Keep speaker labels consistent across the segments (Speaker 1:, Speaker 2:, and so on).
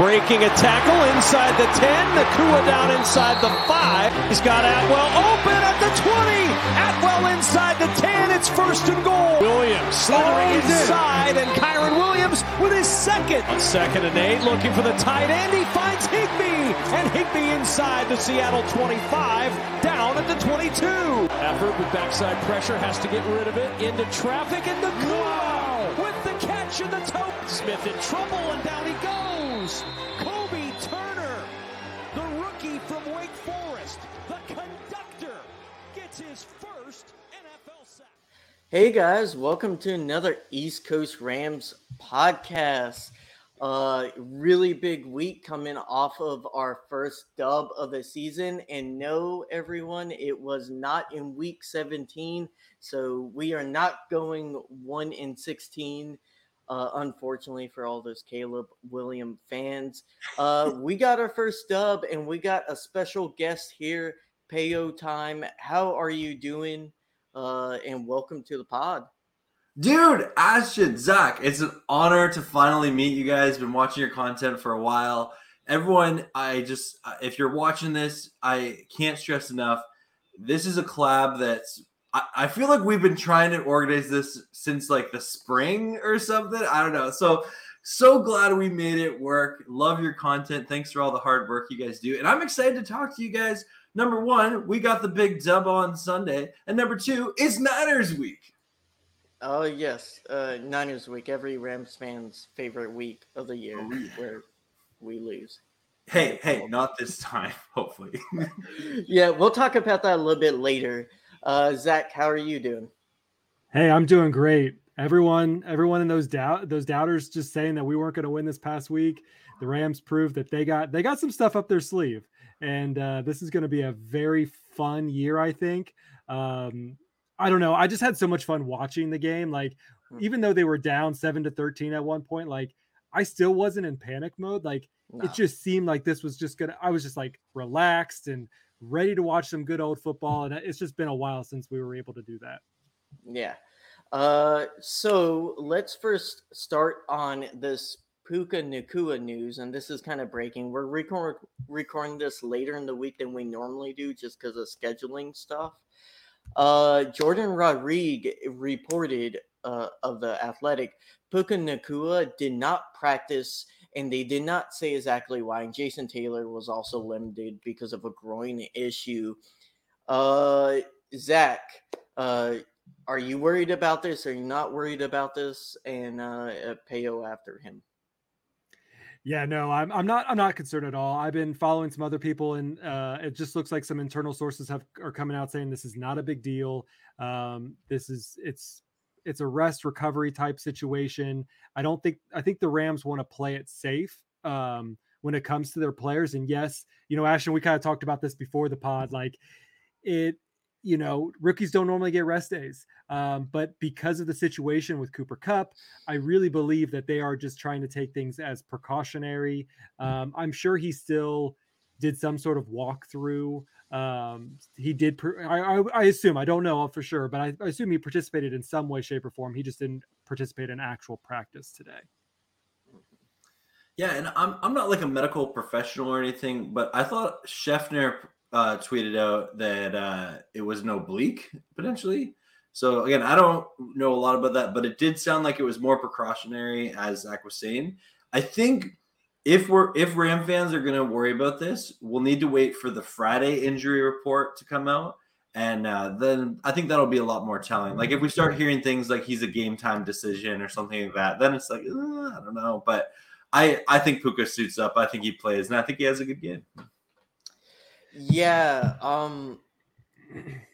Speaker 1: Breaking a tackle inside the 10. Nacua down inside the 5. He's got Atwell open at the 20. Atwell inside the 10. It's first and goal. Williams slithering inside, and Kyren Williams with his second. On second and eight, looking for the tight end. He finds Higbee. And Higbee inside the Seattle 25. Down at the 22. Effort with backside pressure has to get rid of it. Into traffic, and Nacua with the catch in the toe. Smith in trouble, and down he goes. Kobe Turner, the rookie from Wake Forest, the conductor, gets his first NFL sack.
Speaker 2: Hey guys, welcome to another East Coast Rams podcast. Uh, really big week coming off of our first dub of the season. And no, everyone, it was not in week 17. So we are not going 1 in 16 uh, unfortunately for all those Caleb William fans. Uh, we got our first dub, and we got a special guest here, Payo Time. How are you doing? Uh, and welcome to the pod.
Speaker 3: Dude, Ashton, Zach, it's an honor to finally meet you guys. Been watching your content for a while. Everyone, I just, uh, if you're watching this, I can't stress enough. This is a collab that's I, I feel like we've been trying to organize this since like the spring or something. I don't know. So so glad we made it work. Love your content. Thanks for all the hard work you guys do. And I'm excited to talk to you guys. Number one, we got the big dub on Sunday. And number two, it's Niners week.
Speaker 2: Oh, yes. Uh, Niners week, every Rams fan's favorite week of the year oh, yeah. where we lose.
Speaker 3: Hey, hey, not this time, hopefully.
Speaker 2: yeah, we'll talk about that a little bit later. Uh, Zach, how are you doing?
Speaker 4: Hey, I'm doing great. Everyone, everyone in those doubt those doubters just saying that we weren't going to win this past week. The Rams proved that they got they got some stuff up their sleeve, and uh, this is going to be a very fun year. I think. Um, I don't know. I just had so much fun watching the game. Like, hmm. even though they were down seven to thirteen at one point, like I still wasn't in panic mode. Like, no. it just seemed like this was just gonna. I was just like relaxed and ready to watch some good old football. And it's just been a while since we were able to do that.
Speaker 2: Yeah. Uh, so let's first start on this Puka Nacua news, and this is kind of breaking. We're record- recording this later in the week than we normally do, just because of scheduling stuff. Uh, Jourdan Rodrigue reported uh, of the Athletic, Puka Nacua did not practice and they did not say exactly why. And Jason Taylor was also limited because of a groin issue. Uh, Zach, uh, are you worried about this? Are you not worried about this? And uh, Payo after him.
Speaker 4: Yeah, no, I'm I'm not I'm not concerned at all. I've been following some other people, and uh, it just looks like some internal sources have are coming out saying this is not a big deal. Um, this is it's it's a rest recovery type situation. I don't think I think the Rams want to play it safe um, when it comes to their players. And yes, you know, Ashton, we kind of talked about this before the pod. Like it, you know, rookies don't normally get rest days, um, but because of the situation with Cooper Kupp, I really believe that they are just trying to take things as precautionary. Um, I'm sure he still did some sort of walkthrough um, he did. I, I, I, assume I don't know for sure, but I, I, assume he participated in some way, shape, or form. He just didn't participate in actual practice today.
Speaker 3: Yeah, and I'm I'm not like a medical professional or anything, but I thought Schefter uh, tweeted out that uh, it was an oblique potentially. So again, I don't know a lot about that, but it did sound like it was more precautionary, as Zach was saying. I think if we're if Ram fans are going to worry about this, we'll need to wait for the Friday injury report to come out, and uh, then I think that'll be a lot more telling. Like if we start hearing things like he's a game time decision or something like that, then it's like uh, I don't know. But I I think Puka suits up. I think he plays, and I think he has a good game.
Speaker 2: Yeah. Um.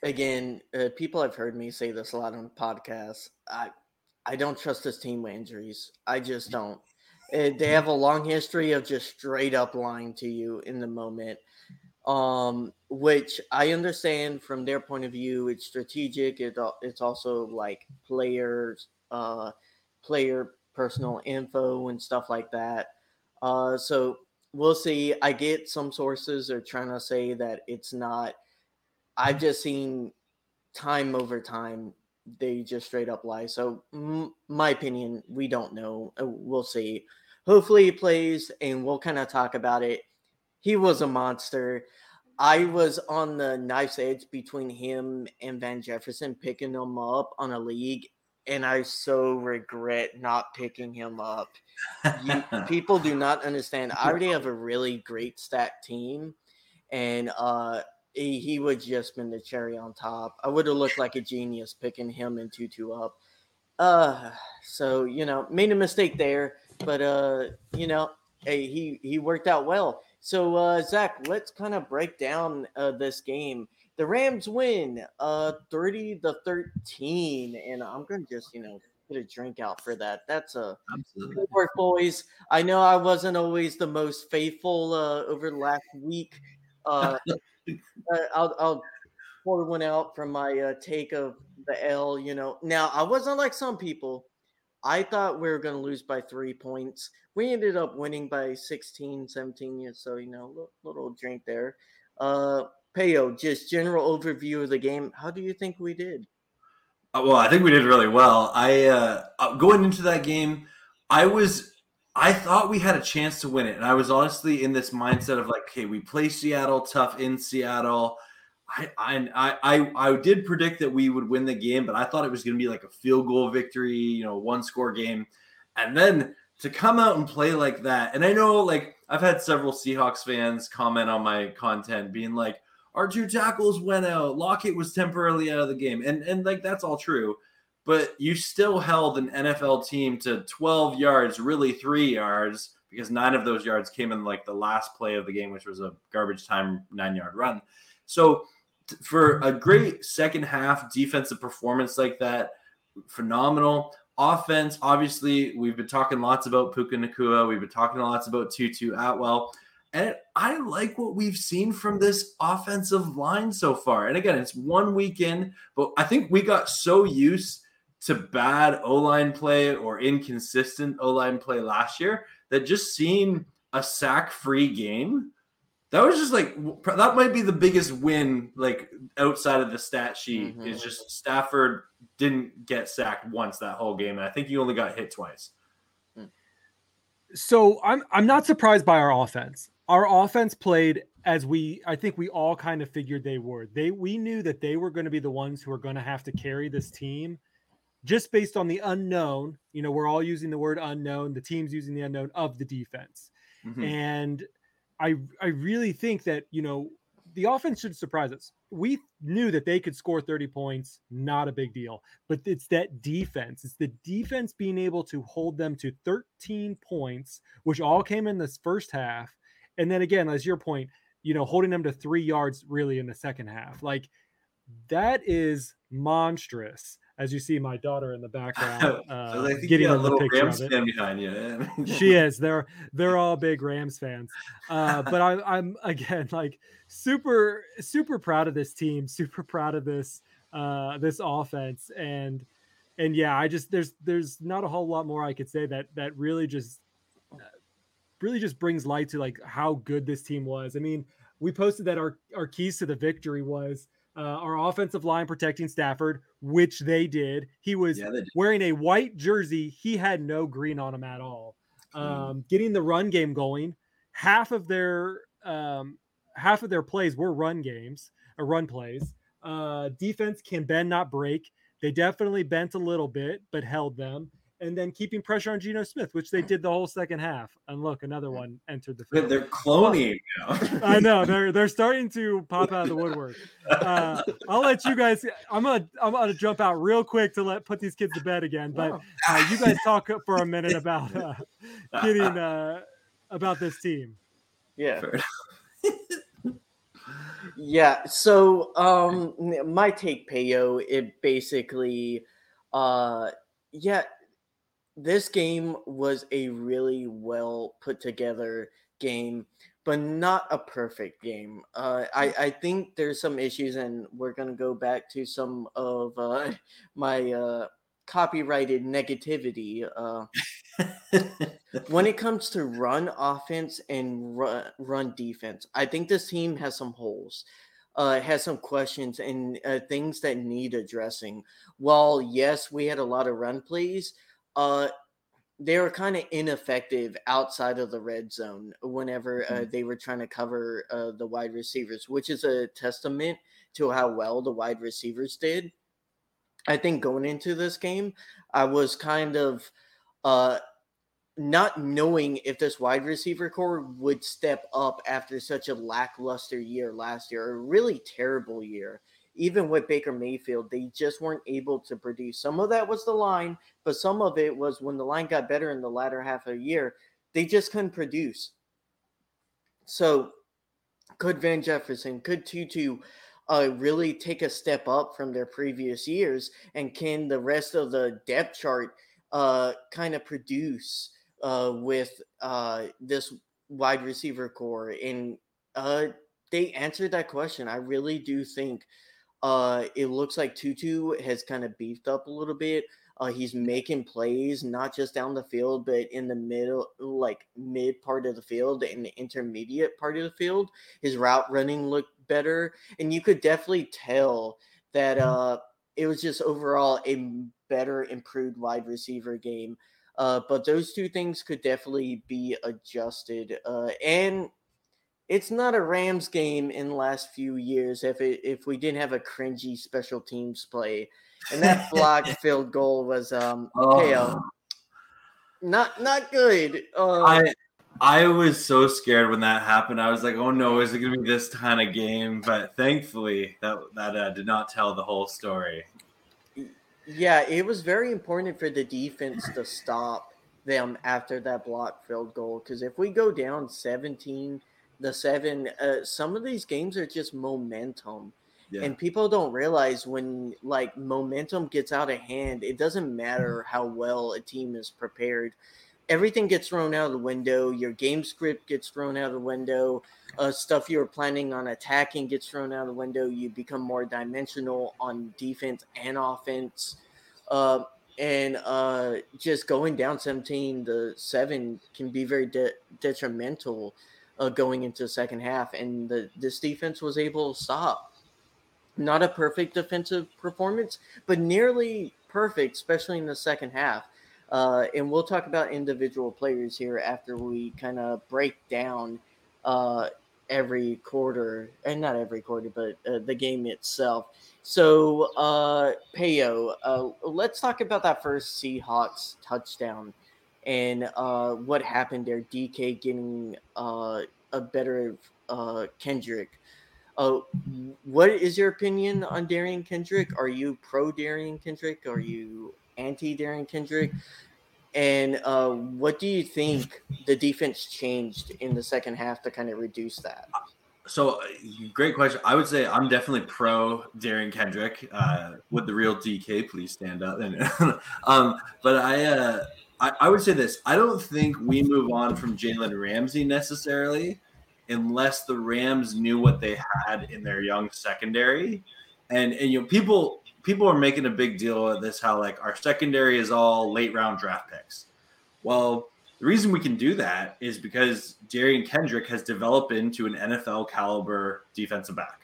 Speaker 2: Again, uh, people have heard me say this a lot on podcasts. I I don't trust this team with injuries. I just don't. Eh, they have a long history of just straight up lying to you in the moment um which i understand from their point of view it's strategic it, it's also like players uh player personal info and stuff like that uh so we'll see i get some sources are trying to say that it's not i've just seen time over time they just straight up lie so m- my opinion we don't know uh, we'll see hopefully he plays, and we'll kind of talk about it. He was a monster. I was on the knife's edge between him and Van Jefferson, picking him up on a league, and I so regret not picking him up. You, people do not understand. I already have a really great stack team, and uh, he, he would just been the cherry on top. I would have looked like a genius picking him and Tutu up. Uh, so you know, made a mistake there, but uh, you know, hey, he he worked out well. So uh, Zach, let's kind of break down uh, this game. The Rams win uh 30 to 13, and I'm gonna just you know get a drink out for that. That's a
Speaker 3: Absolutely.
Speaker 2: good work, boys. I know I wasn't always the most faithful uh, over the last week. Uh, I'll, I'll pour one out from my uh, take of the L. You know, now I wasn't like some people. I thought we were going to lose by three points. We ended up winning by 16, 17. yeah, So, you know, little, little drink there. Uh, Payo, just general overview of the game. How do you think we did?
Speaker 3: Uh, well, I think we did really well. I uh, uh, going into that game, I was I thought we had a chance to win it, and I was honestly in this mindset of like, okay, we play Seattle tough in Seattle. I I I I did predict that we would win the game, but I thought it was going to be like a field goal victory, you know, one score game, and then to come out and play like that. And I know like I've had several Seahawks fans comment on my content, being like, our two tackles went out. Lockett was temporarily out of the game. And and like that's all true. But you still held an NFL team to 12 yards, really three yards, because nine of those yards came in like the last play of the game, which was a garbage time nine yard run. So t- for a great second half defensive performance like that, phenomenal. Offense, obviously, we've been talking lots about Puka Nacua. We've been talking lots about Tutu Atwell. And I like what we've seen from this offensive line so far. And again, it's one weekend, but I think we got so used to bad O line play or inconsistent O line play last year that just seeing a sack free game, that was just like, that might be the biggest win, like outside of the stat sheet,
Speaker 2: Mhm.
Speaker 3: is just Stafford didn't get sacked once that whole game. And I think he only got hit twice.
Speaker 4: So I'm I'm not surprised by our offense. Our offense played as we I think we all kind of figured they were. They we knew that they were going to be the ones who are going to have to carry this team just based on the unknown. You know, we're all using the word unknown, the team's using the unknown of the defense.
Speaker 3: Mhm.
Speaker 4: And I I really think that, you know, the offense should surprise us. We knew that they could score 30 points, not a big deal. But it's that defense. It's the defense being able to hold them to 13 points, which all came in this first half. And then again, as your point, you know, holding them to three yards really in the second half. Like that is monstrous. As you see my daughter in the background uh,
Speaker 3: like,
Speaker 4: getting
Speaker 3: you
Speaker 4: a
Speaker 3: little
Speaker 4: picture
Speaker 3: Rams
Speaker 4: of it
Speaker 3: fan behind you.
Speaker 4: she is. They're they're all big Rams fans. Uh, but I, I'm again like super super proud of this team. Super proud of this uh, this offense. And and yeah, I just there's there's not a whole lot more I could say that that really just uh, really just brings light to like how good this team was. I mean, we posted that our our keys to the victory was. Uh, our offensive line protecting Stafford, which they did. He was
Speaker 3: Yeah, did.
Speaker 4: wearing a white jersey. He had no green on him at all. Um, getting the run game going. Half of their um, half of their plays were run games or run plays. Uh, defense can bend not break. They definitely bent a little bit, but held them. And then keeping pressure on Geno Smith, which they did the whole second half. And look, another one entered the field.
Speaker 3: They're cloning now.
Speaker 4: I know they're they're starting to pop out of the woodwork. Uh, I'll let you guys. I'm gonna I'm gonna jump out real quick to let put these kids to bed again. But uh, you guys talk for a minute about uh, getting uh, about this team.
Speaker 2: Yeah. Yeah. So um my take Payo, it basically uh yeah, this game was a really well put together game, but not a perfect game. Uh I, I think there's some issues and we're gonna go back to some of uh my uh copyrighted negativity. Uh when it comes to run offense and run, run defense, I think this team has some holes, uh, has some questions and uh, things that need addressing. While yes, we had a lot of run plays, uh, they were kind of ineffective outside of the red zone whenever uh, mm-hmm. they were trying to cover uh, the wide receivers, which is a testament to how well the wide receivers did. I think going into this game, I was kind of uh, not knowing if this wide receiver corps would step up after such a lackluster year last year, a really terrible year. Even with Baker Mayfield, they just weren't able to produce. Some of that was the line, but some of it was when the line got better in the latter half of the year, they just couldn't produce. So, could Van Jefferson, could Tutu uh, really take a step up from their previous years? And can the rest of the depth chart uh, kind of produce uh, with uh, this wide receiver corps? And uh, they answered that question. I really do think uh, it looks like Tutu has kind of beefed up a little bit. Uh, he's making plays not just down the field, but in the middle, like mid part of the field and the intermediate part of the field. His route running looked better, and you could definitely tell that mm-hmm. uh, it was just overall a better, improved wide receiver game. Uh, but those two things could definitely be adjusted. Uh, and it's not a Rams game in the last few years if it, if we didn't have a cringy special teams play. And that block field goal was um oh. not not good. Uh,
Speaker 3: I I was so scared when that happened. I was like, "Oh no, is it going to be this kind of game?" But thankfully, that that uh, did not tell the whole story.
Speaker 2: Yeah, it was very important for the defense to stop them after that block field goal because if we go down 17 the 7 uh, some of these games are just momentum. Yeah. And people don't realize when like momentum gets out of hand, it doesn't matter how well a team is prepared everything gets thrown out of the window. Your game script gets thrown out of the window. Uh, stuff you were planning on attacking gets thrown out of the window. You become more dimensional on defense and offense. Uh, and uh, just going down 17 to 7 can be very de- detrimental uh, going into the second half. And the, this defense was able to stop. Not a perfect defensive performance, but nearly perfect, especially in the second half. Uh, and we'll talk about individual players here after we kind of break down uh, every quarter, and not every quarter, but uh, the game itself. So, uh, uh, let's talk about that first Seahawks touchdown and uh, what happened there. DK getting uh, a better uh, Kendrick. Uh, what is your opinion on Derion Kendrick? Are you pro Derion Kendrick? Are you anti Derion Kendrick? And uh, what do you think the defense changed in the second half to kind of reduce that?
Speaker 3: So, great question. I would say I'm definitely pro Derion Kendrick. Uh, would the real DK please stand up? um, but I, uh, I, I would say this: I don't think we move on from Jalen Ramsey necessarily, unless the Rams knew what they had in their young secondary. And and you know, people people are making a big deal of this how like our secondary is all late round draft picks. Well, the reason we can do that is because Derion Kendrick has developed into an NFL caliber defensive back.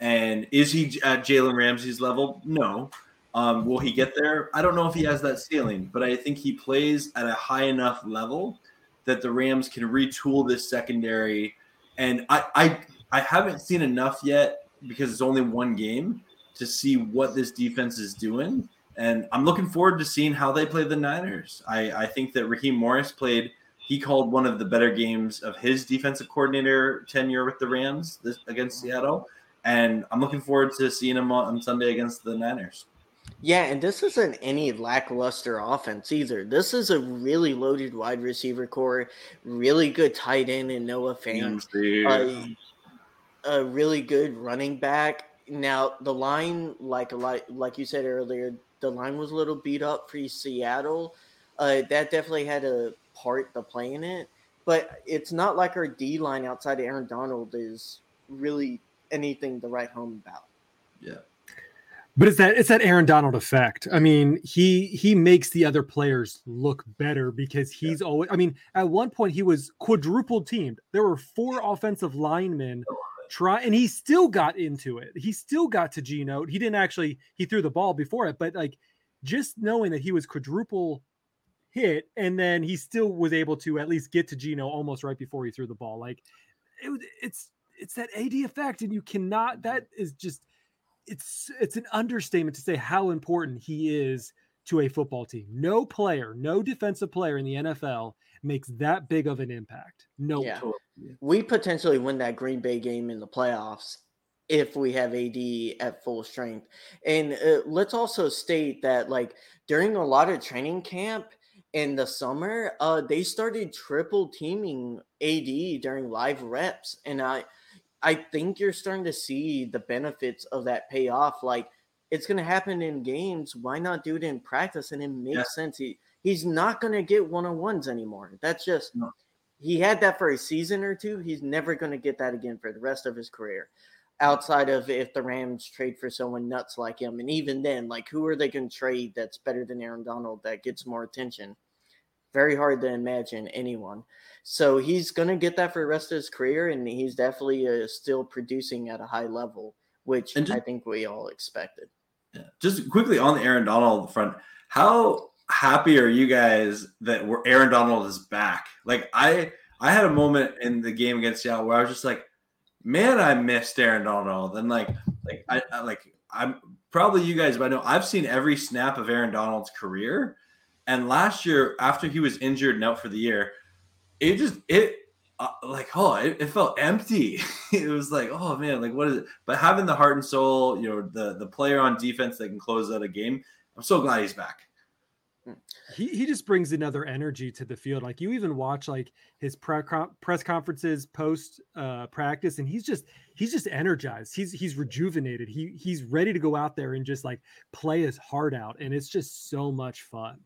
Speaker 3: And is he at Jalen Ramsey's level? No. Um, will he get there? I don't know if he has that ceiling, but I think he plays at a high enough level that the Rams can retool this secondary. And I, I, I haven't seen enough yet because it's only one game to see what this defense is doing. And I'm looking forward to seeing how they play the Niners. I, I think that Raheem Morris played, he called one of the better games of his defensive coordinator tenure with the Rams this, against Seattle. And I'm looking forward to seeing him on, on Sunday against the Niners.
Speaker 2: Yeah, and this isn't any lackluster offense either. This is a really loaded wide receiver corps, really good tight end in Noah Fant, a, a really good running back, now the line, like a like like you said earlier, the line was a little beat up for Seattle. Uh, that definitely had a part to play in it. But it's not like our D line outside of Aaron Donald is really anything to write home about.
Speaker 3: Yeah.
Speaker 4: But it's that it's that Aaron Donald effect. I mean, he he makes the other players look better because he's yeah. always. I mean, at one point he was quadruple teamed. There were four offensive linemen oh, try and he still got into it. He still got to Geno. He didn't actually he threw the ball before it, but like just knowing that he was quadruple hit, and then he still was able to at least get to Geno almost right before he threw the ball. Like it, it's it's that AD effect, and you cannot. That is just it's it's an understatement to say how important he is to a football team. No player, no defensive player in the NFL makes that big of an impact. No,
Speaker 2: yeah. we potentially win that Green Bay game in the playoffs if we have AD at full strength. And uh, let's also state that like during a lot of training camp in the summer, uh, they started triple teaming AD during live reps, and I. I think you're starting to see the benefits of that payoff. Like it's going to happen in games. Why not do it in practice? And it makes yeah. sense. He he's not going to get one on ones anymore. That's just no. he had that for a season or two. He's never going to get that again for the rest of his career. Outside of if the Rams trade for someone nuts like him, and even then, like who are they going to trade that's better than Aaron Donald that gets more attention? Very hard to imagine anyone. So he's going to get that for the rest of his career, and he's definitely uh, still producing at a high level, which just, I think we all expected.
Speaker 3: Yeah. Just quickly on the Aaron Donald front, how happy are you guys that we're, Aaron Donald is back? Like I, I had a moment in the game against Seattle where I was just like, man, I missed Aaron Donald, and like, like I, I like I'm probably you guys, but I know I've seen every snap of Aaron Donald's career. And last year, after he was injured and out for the year, it just it uh, like oh it, it, felt empty. It was like oh man like what is it? But having the heart and soul you know the the player on defense that can close out a game i'm so glad he's back.
Speaker 4: He, he just brings another energy to the field. Like you even watch like his pre- press conferences post uh, practice and he's just he's just energized. He's he's rejuvenated. He he's ready to go out there and just like play his heart out and it's just so much fun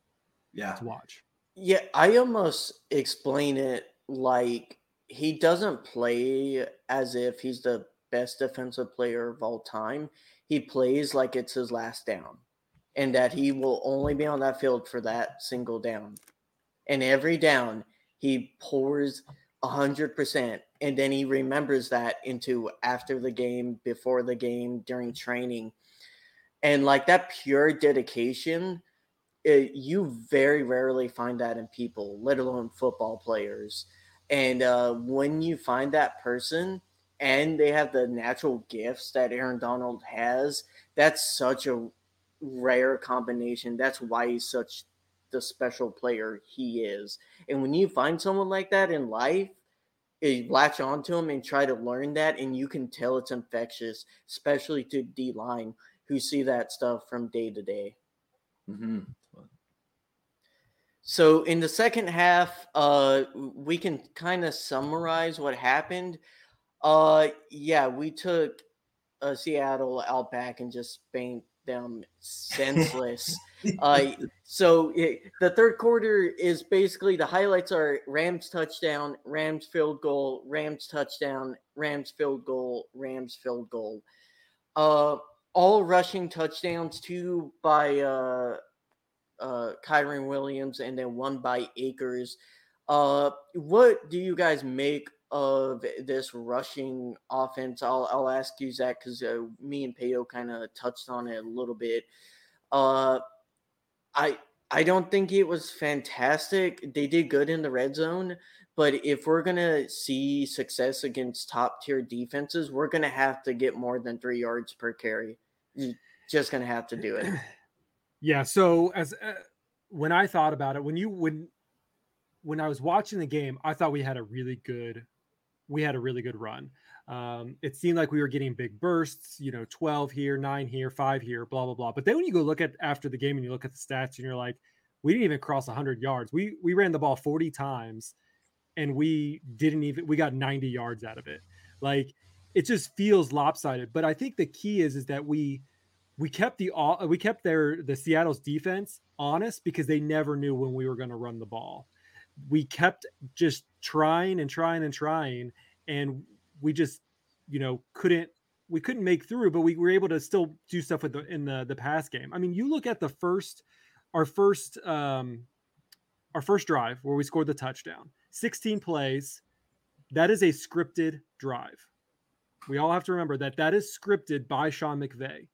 Speaker 3: yeah.
Speaker 4: to watch
Speaker 2: yeah, I almost explain it like he doesn't play as if he's the best defensive player of all time. He plays like it's his last down and that he will only be on that field for that single down. And every down, he pours 100%. And then he remembers that into after the game, before the game, during training. And like that pure dedication it, you very rarely find that in people, let alone football players. And uh, when you find that person and they have the natural gifts that Aaron Donald has, that's such a rare combination. That's why he's such the special player he is. And when you find someone like that in life, you latch onto him and try to learn that, and you can tell it's infectious, especially to D line who see that stuff from day to day.
Speaker 3: Mm-hmm.
Speaker 2: So in the second half, uh, we can kind of summarize what happened. Uh, yeah, we took uh, Seattle out back and just spanked them senseless. uh, so it, the third quarter is basically the highlights are Rams touchdown, Rams field goal, Rams touchdown, Rams field goal, Rams field goal. Uh, all rushing touchdowns, two by uh, uh, Kyren Williams and then one by Akers. Uh, what do you guys make of this rushing offense? I'll, I'll ask you, Zach, because uh, me and Payo kind of touched on it a little bit. Uh, I I don't think it was fantastic. They did good in the red zone, but if we're gonna see success against top tier defenses, we're gonna have to get more than three yards per carry. You're just gonna have to do it.
Speaker 4: Yeah. So as uh, when I thought about it, when you when when I was watching the game, I thought we had a really good we had a really good run. Um, it seemed like we were getting big bursts, you know, 12 here, nine here, five here, blah, blah, blah. But then when you go look at after the game and you look at the stats and you're like, we didn't even cross 100 yards. We we ran the ball 40 times and we didn't even we got 90 yards out of it. Like it just feels lopsided. But I think the key is is that we we kept the we kept their the Seattle's defense honest because they never knew when we were going to run the ball. We kept just trying and trying and trying, and we just you know couldn't we couldn't make through, but we were able to still do stuff with the in the the pass game. I mean, you look at the first our first um our first drive where we scored the touchdown, 16 plays. That is a scripted drive. We all have to remember that that is scripted by Sean McVay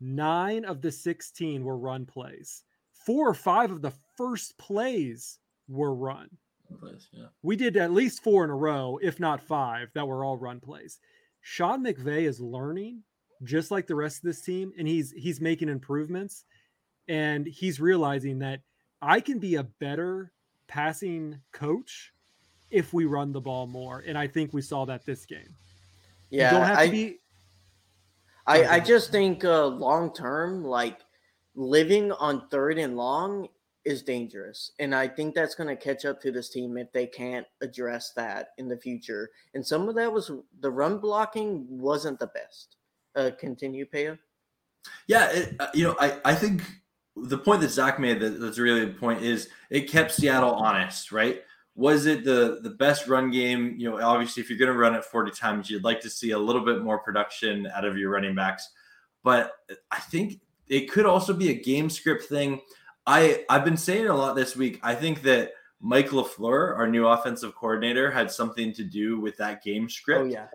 Speaker 4: Nine of the 16 were run plays. four or five of the first plays were run.
Speaker 3: Place, yeah.
Speaker 4: We did at least four in a row, if not five, that were all run plays. Sean McVay is learning just like the rest of this team, and he's he's making improvements, and he's realizing that I can be a better passing coach if we run the ball more. And I think we saw that this game.
Speaker 2: Yeah,
Speaker 4: you don't have
Speaker 2: I,
Speaker 4: to be
Speaker 2: I, I just think uh, long term, like living on third and long is dangerous. And I think that's going to catch up to this team if they can't address that in the future. And some of that was the run blocking wasn't the best. Uh, continue, Payo.
Speaker 3: Yeah, it, uh, you know, I, I think the point that Zach made that, that's really the point is it kept Seattle honest, right? Was it the the best run game? You know, obviously, if you're going to run it 40 times, you'd like to see a little bit more production out of your running backs. But I think it could also be a game script thing. I I've been saying a lot this week. I think that Mike LaFleur, our new offensive coordinator, had something to do with that game oh, script.
Speaker 2: Oh yeah,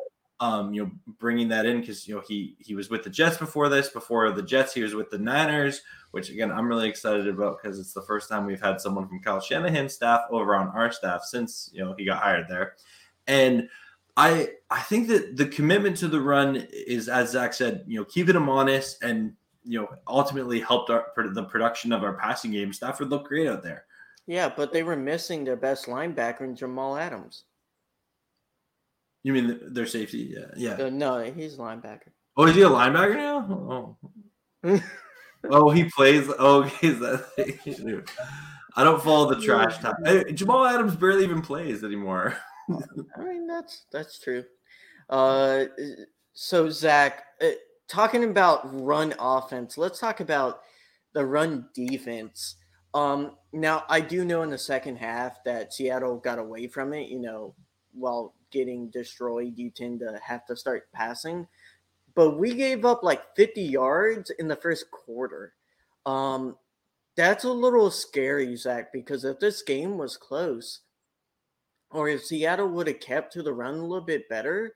Speaker 3: um, you know, bringing that in because you know he he was with the Jets before this. Before the Jets, he was with the Niners, which again I'm really excited about because it's the first time we've had someone from Kyle Shanahan's staff over on our staff since you know he got hired there, and I I think that the commitment to the run is as Zach said, you know, keeping them honest and you know ultimately helped our the production of our passing game. Stafford looked great out there.
Speaker 2: yeah, but they were missing their best linebacker in Jamal Adams.
Speaker 3: You mean their safety? Yeah, yeah.
Speaker 2: Uh, no, he's a linebacker.
Speaker 3: Oh, is he a linebacker now? Oh. Oh, he plays. Oh, okay, that I don't follow the trash talk. Hey, Jamal Adams barely even plays anymore.
Speaker 2: I mean, that's that's true. Uh, so Zach, uh, talking about run offense, let's talk about the run defense. Um, now I do know in the second half that Seattle got away from it. You know, while getting destroyed, you tend to have to start passing but we gave up like 50 yards in the first quarter. Um, that's a little scary, Zach, because if this game was close, or if Seattle would have kept to the run a little bit better,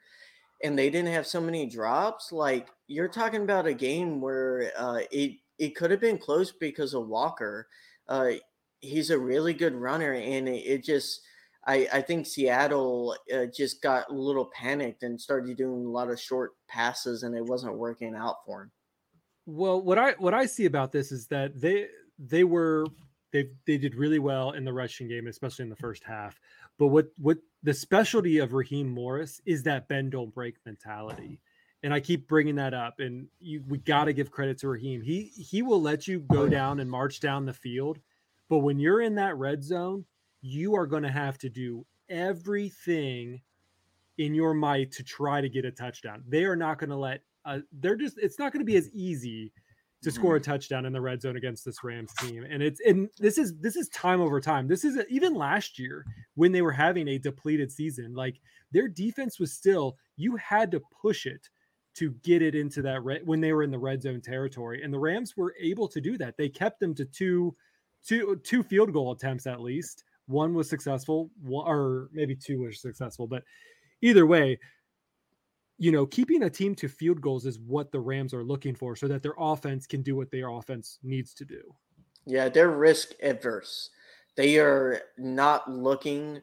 Speaker 2: and they didn't have so many drops, like you're talking about a game where uh, it it could have been close because of Walker. Uh, he's a really good runner, and it, it just I, I think Seattle uh, just got a little panicked and started doing a lot of short passes, and it wasn't working out for him.
Speaker 4: Well, what I what I see about this is that they they were they they did really well in the rushing game, especially in the first half. But what what the specialty of Raheem Morris is that bend don't break mentality, and I keep bringing that up. And you we got to give credit to Raheem. He he will let you go down and march down the field, but when you're in that red zone, you are going to have to do everything in your might to try to get a touchdown. They are not going to let uh, they're just it's not going to be as easy to score a touchdown in the red zone against this Rams team. And it's and this is this is time over time. This is even last year when they were having a depleted season, like their defense was still you had to push it to get it into that red when they were in the red zone territory. And the Rams were able to do that. They kept them to two two two field goal attempts at least one was successful, or maybe two were successful, but either way, you know, keeping a team to field goals is what the Rams are looking for so that their offense can do what their offense needs to do.
Speaker 2: Yeah, they're risk adverse. They are not looking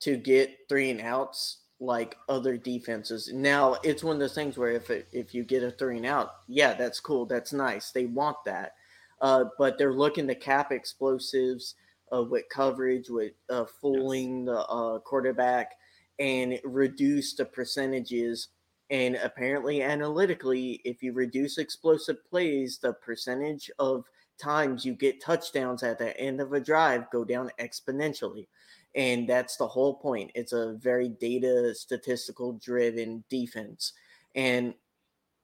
Speaker 2: to get three and outs like other defenses. Now, it's one of those things where if it, if you get a three and out, yeah, that's cool. That's nice. They want that. Uh, but they're looking to cap explosives uh, with coverage, with uh, fooling yes. the uh, quarterback, and reduce the percentages. And apparently, analytically, if you reduce explosive plays, the percentage of times you get touchdowns at the end of a drive go down exponentially. And that's the whole point. It's a very data statistical driven defense. And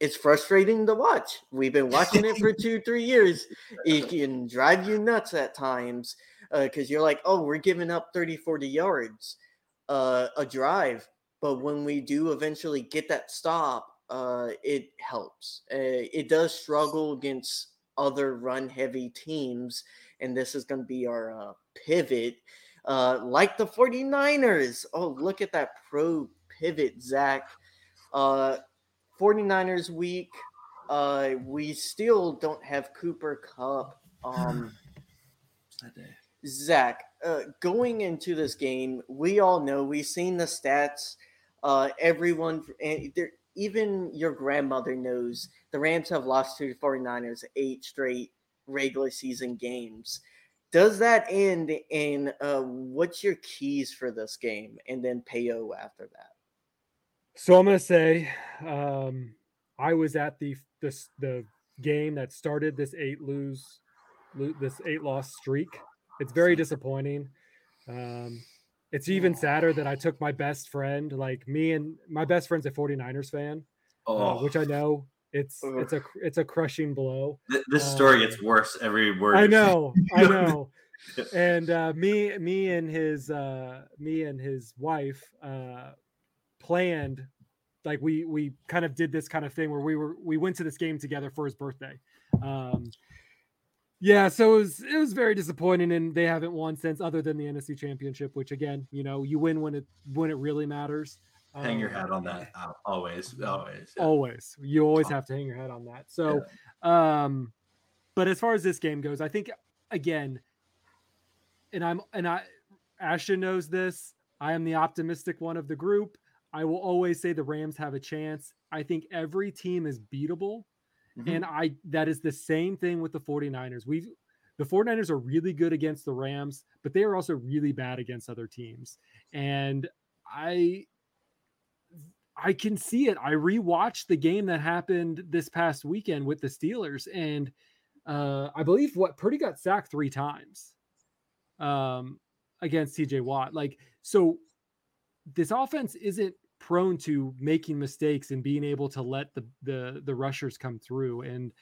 Speaker 2: it's frustrating to watch. We've been watching it for two, three years. It can drive you nuts at times because uh, you're like, oh, we're giving up 30, 40 yards uh, a drive. But when we do eventually get that stop, uh, it helps. Uh, it does struggle against other run heavy teams. And this is going to be our uh, pivot. Uh, like the 49ers. Oh, look at that pro pivot, Zach. 49ers week. we still don't have Cooper Kupp. Um. Zach, uh, going into this game, we all know we've seen the stats. Uh, everyone, even your grandmother knows the Rams have lost to the 49ers eight straight regular season games. Does that end in uh, what's your keys for this game? And then Payo after that.
Speaker 4: So I'm going to say um, I was at the, the, the game that started this eight lose, lose this eight loss streak it's very disappointing. Um, it's even sadder that I took my best friend, like me and my best friend's a 49ers fan, oh. uh, which I know it's it's a it's a crushing blow.
Speaker 3: This story um, gets worse every word.
Speaker 4: I know, I know. and uh, me me and his uh, me and his wife uh, planned like we we kind of did this kind of thing where we were we went to this game together for his birthday. Um, yeah, so it was it was very disappointing, and they haven't won since, other than the NFC Championship, which again, you know, you win when it when it really matters.
Speaker 3: Hang um, your hat on that always, always,
Speaker 4: yeah. always. You always have to hang your head on that. So, yeah. um, but as far as this game goes, I think again, and I'm and I, Ashton knows this. I am the optimistic one of the group. I will always say the Rams have a chance. I think every team is beatable Mm-hmm. And I that is the same thing with the 49ers. We've the 49ers are really good against the Rams, but they are also really bad against other teams. And I I can see it. I rewatched the game that happened this past weekend with the Steelers, and uh, I believe what Purdy got sacked three times um, against TJ Watt. Like, so this offense isn't prone to making mistakes and being able to let the the the rushers come through. And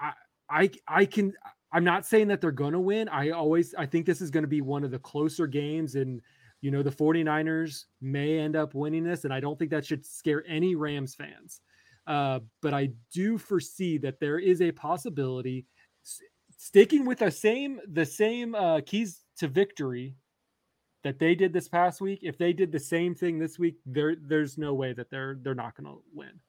Speaker 4: i i i can i'm not saying that they're going to win. I always i think this is going to be one of the closer games and you know the 49ers may end up winning this and i don't think that should scare any rams fans. Uh, but i do foresee that there is a possibility sticking with the same the same uh, keys to victory that they did this past week, if they did the same thing this week, there there's no way that they're they're not going to win.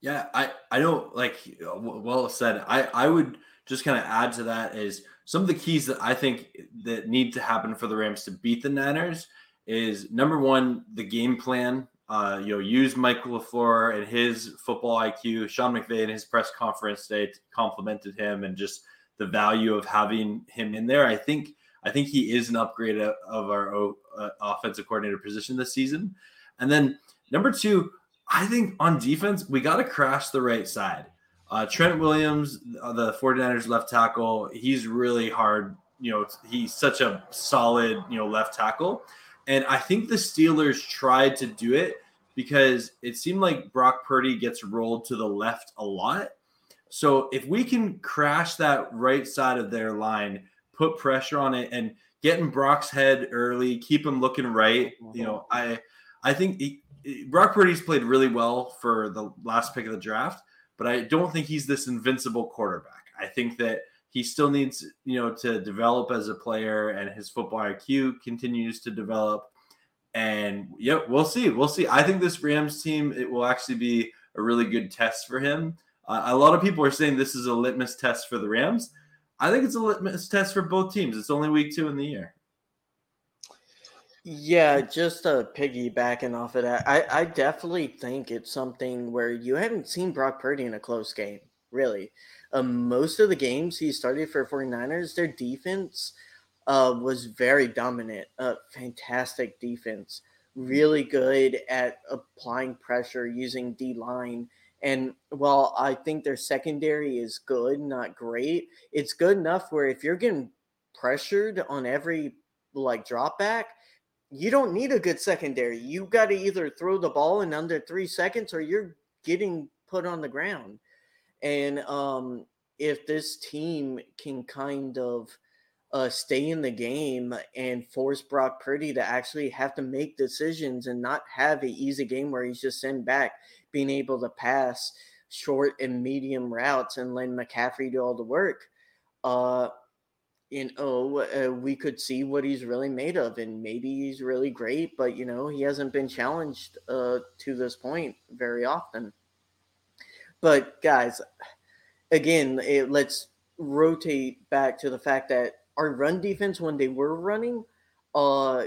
Speaker 3: Yeah, I I don't like well said. I I would just kind of add to that is some of the keys that I think that need to happen for the Rams to beat the Niners is number one the game plan. Uh, you know, use Michael LaFleur and his football IQ. Sean McVay in his press conference today complimented him and just the value of having him in there. I think I think he is an upgrade of our uh, offensive coordinator position this season. And then number two, I think on defense, we got to crash the right side. Uh, Trent Williams, uh, the 49ers left tackle, he's really hard. You know, he's such a solid, you know, left tackle. And I think the Steelers tried to do it because it seemed like Brock Purdy gets rolled to the left a lot. So if we can crash that right side of their line, put pressure on it and getting Brock's head early, keep him looking right. You know, I I think he, Brock Purdy's played really well for the last pick of the draft, but I don't think he's this invincible quarterback. I think that he still needs, you know, to develop as a player and his football IQ continues to develop. And yeah, we'll see. We'll see. I think this Rams team it will actually be a really good test for him. Uh, a lot of people are saying this is a litmus test for the Rams. I think it's a litmus test for both teams. It's only week two in the year.
Speaker 2: Yeah, just uh, piggybacking off of that, I, I definitely think it's something where you haven't seen Brock Purdy in a close game, really. Um, most of the games he started for 49ers, their defense uh, was very dominant. Uh, fantastic defense. Really good at applying pressure using D line and while I think their secondary is good, not great, it's good enough where if you're getting pressured on every like drop back, you don't need a good secondary. You got to either throw the ball in under three seconds or you're getting put on the ground. And um, if this team can kind of uh, stay in the game and force Brock Purdy to actually have to make decisions and not have an easy game where he's just sent back, being able to pass short and medium routes and let McCaffrey do all the work. Uh, you know, uh, we could see what he's really made of, and maybe he's really great, but you know, he hasn't been challenged uh, to this point very often. But guys, again, it, let's rotate back to the fact that our run defense, when they were running, uh,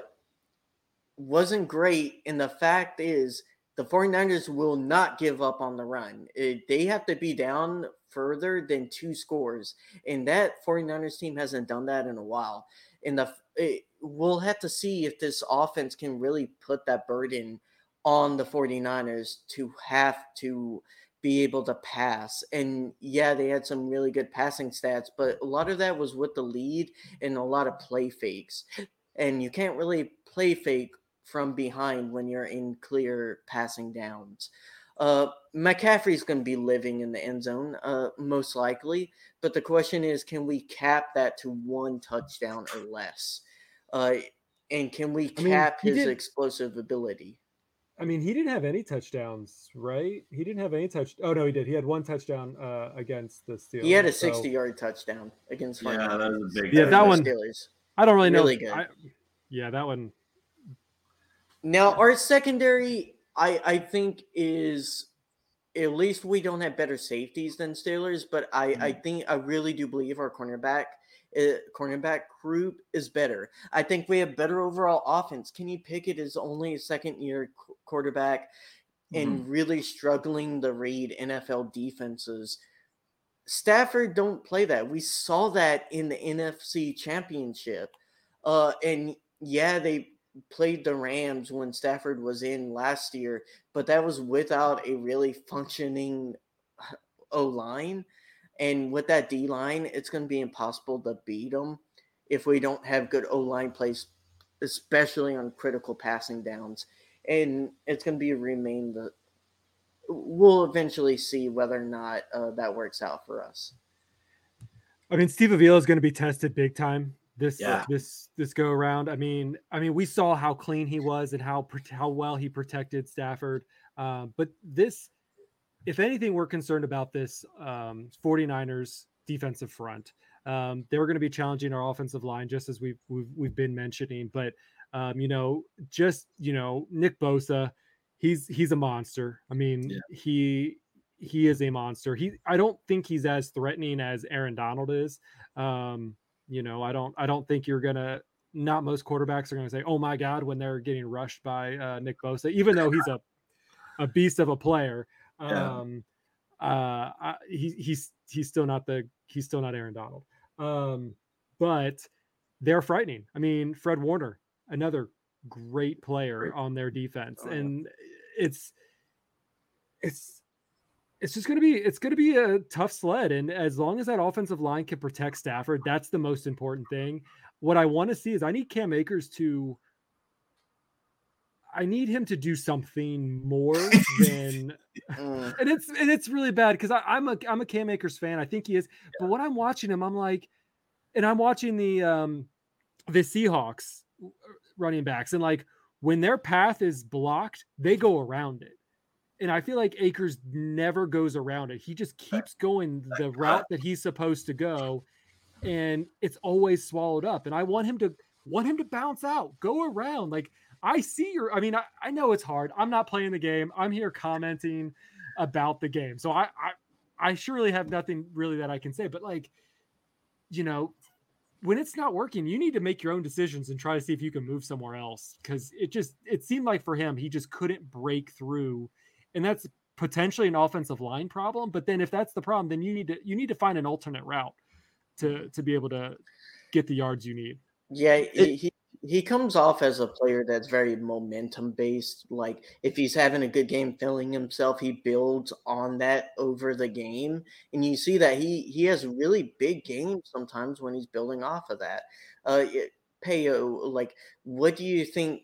Speaker 2: wasn't great. And the fact is, the 49ers will not give up on the run. It, they have to be down further than two scores. And that 49ers team hasn't done that in a while. And the it, we'll have to see if this offense can really put that burden on the 49ers to have to be able to pass. And yeah, they had some really good passing stats, but a lot of that was with the lead and a lot of play fakes. And you can't really play fake from behind when you're in clear passing downs. Uh, McCaffrey's going to be living in the end zone, uh, most likely. But the question is, can we cap that to one touchdown or less? Uh, and can we cap I mean, his did, explosive ability?
Speaker 4: I mean, he didn't have any touchdowns, right? He didn't have any touch. Oh no, he did. He had one touchdown uh, against the Steelers.
Speaker 2: He had a sixty-yard touchdown against.
Speaker 3: Yeah, that was a big.
Speaker 4: Yeah, that one. Steelers. I don't really, really know. Good. I, yeah, that one.
Speaker 2: Now our secondary, I I think is at least we don't have better safeties than Steelers, but I mm-hmm. I think I really do believe our cornerback uh, cornerback group is better. I think we have better overall offense. Kenny Pickett is only a second year quarterback mm-hmm. and really struggling to read NFL defenses. Stafford don't play that. We saw that in the NFC Championship. Uh, and yeah, they played the Rams when Stafford was in last year, but that was without a really functioning O line. And with that D line, it's going to be impossible to beat them if we don't have good O line plays, especially on critical passing downs. And it's going to be remain the. We'll eventually see whether or not uh, that works out for us.
Speaker 4: I mean, Steve Avila is going to be tested big time this yeah. this this go around. I mean, I mean, we saw how clean he was and how how well he protected Stafford. Um, but this if anything, we're concerned about this um, 49ers defensive front. Um, they were going to be challenging our offensive line, just as we've we've, we've been mentioning. But um, you know, just you know, Nick Bosa, he's he's a monster. I mean, yeah. he he is a monster. He I don't think he's as threatening as Aaron Donald is. Um, you know, I don't I don't think you're gonna. Not most quarterbacks are going to say, "Oh my God," when they're getting rushed by uh, Nick Bosa, even though he's a a beast of a player. Yeah. Um, uh, I, he, he's he's still not the he's still not Aaron Donald. Um, but they're frightening. I mean, Fred Warner, another great player great. on their defense, oh, and it's it's it's just going to be it's going to be a tough sled and as long as that offensive line can protect Stafford that's the most important thing what I want to see is I need Cam Akers to I need him to do something more than, mm. and it's and it's really bad because I'm a I'm a Cam Akers fan. I think he is, yeah. but when I'm watching him, I'm like, and I'm watching the um the Seahawks running backs, and like when their path is blocked, they go around it. And I feel like Akers never goes around it. He just keeps going the route that he's supposed to go, and it's always swallowed up. And I want him to want him to bounce out, go around. Like I see your. I mean, I, I know it's hard. I'm not playing the game. I'm here commenting about the game. So I, I I surely have nothing really that I can say. But like, you know, when it's not working, you need to make your own decisions and try to see if you can move somewhere else. Because it just it seemed like for him, he just couldn't break through, and that's potentially an offensive line problem. But then if that's the problem, then you need to you need to find an alternate route to to be able to get the yards you need.
Speaker 2: Yeah, he, he comes off as a player that's very momentum based. Like if he's having a good game filling himself, he builds on that over the game. And you see that he he has really big games sometimes when he's building off of that. Uh Payo, like what do you think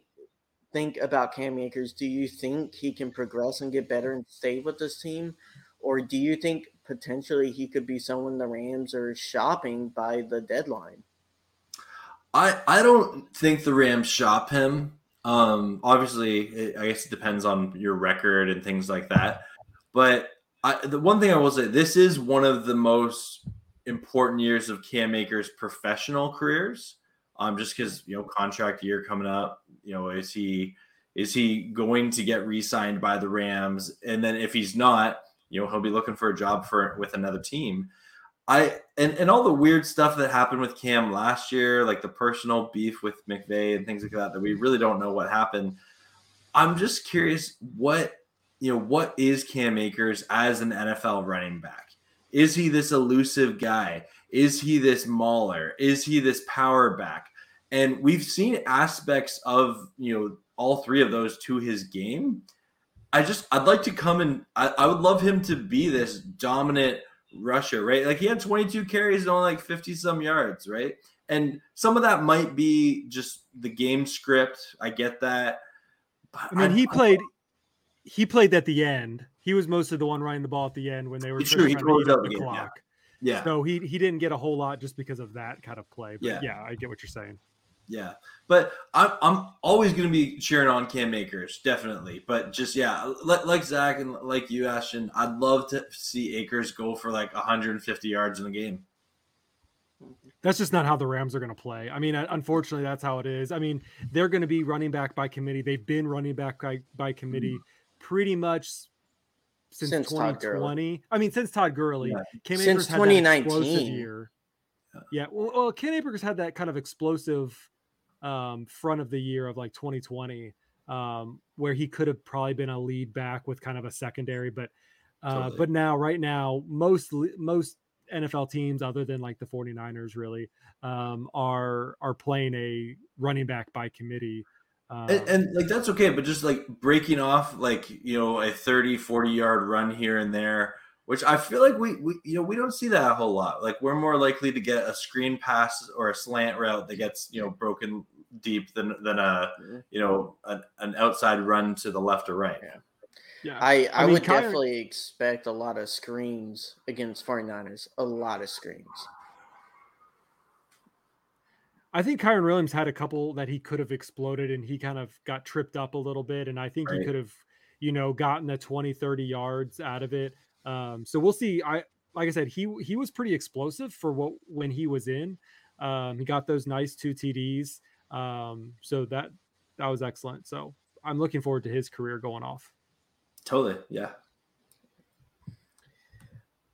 Speaker 2: think about Cam Akers? Do you think he can progress and get better and stay with this team? Or do you think potentially he could be someone the Rams are shopping by the deadline?
Speaker 3: I I don't think the Rams shop him. Um, obviously, it, I guess it depends on your record and things like that. But I, the one thing I will say, this is one of the most important years of Cam Akers' professional careers. Um, just because you know contract year coming up, you know, is he is he going to get re-signed by the Rams? And then if he's not, you know, he'll be looking for a job for with another team. I and, and all the weird stuff that happened with Cam last year, like the personal beef with McVay and things like that, that we really don't know what happened. I'm just curious what you know, what is Cam Akers as an NFL running back? Is he this elusive guy? Is he this mauler? Is he this power back? And we've seen aspects of you know all three of those to his game. I just I'd like to come and I, I would love him to be this dominant rusher, right? Like he had 22 carries and only like 50 some yards, right? And some of that might be just the game script. I get that.
Speaker 4: I mean, he played he played at the end. He was mostly the one running the ball at the end when they were
Speaker 3: sure, he
Speaker 4: trying
Speaker 3: to
Speaker 4: the game, clock.
Speaker 3: Yeah. yeah.
Speaker 4: So he he didn't get a whole lot just because of that kind of play. But
Speaker 3: yeah.
Speaker 4: yeah, I get what you're saying.
Speaker 3: Yeah, but I'm I'm always going to be cheering on Cam Akers, definitely. But just yeah, like, like Zac and like you, Ashton, I'd love to see Akers go for like 150 yards in the game.
Speaker 4: That's just not how the Rams are going to play. I mean, unfortunately, that's how it is. I mean, they're going to be running back by committee. They've been running back by, by committee mm-hmm. pretty much since, since 2020. I mean, since Todd Gurley. Yeah.
Speaker 2: Cam since Akers 2019.
Speaker 4: year. Yeah. yeah. Well, well, Cam Akers had that kind of explosive um, front of the year of like 2020, um, where he could have probably been a lead back with kind of a secondary, but uh, totally. but now right now most most NFL teams other than like the 49ers really um, are are playing a running back by committee.
Speaker 3: Um, and, and, like that's okay, but just like breaking off like you know a 30 40 yard run here and there which I feel like we, we you know we don't see that a whole lot. Like we're more likely to get a screen pass or a slant route that gets you know broken deep than than a you know an, an outside run to the left or right.
Speaker 2: Yeah. Yeah. I, I, I mean, would Kyler... definitely expect a lot of screens against 49ers. A lot of screens.
Speaker 4: I think Kyren Williams had a couple that he could have exploded and he kind of got tripped up a little bit. And I think right. he could have, you know, gotten the 20, 30 yards out of it. Um, so we'll see. I like I said, he he was pretty explosive for what when he was in. Um, he got those nice two TDs. Um, so that that was excellent. So I'm looking forward to his career going off.
Speaker 3: Totally, yeah.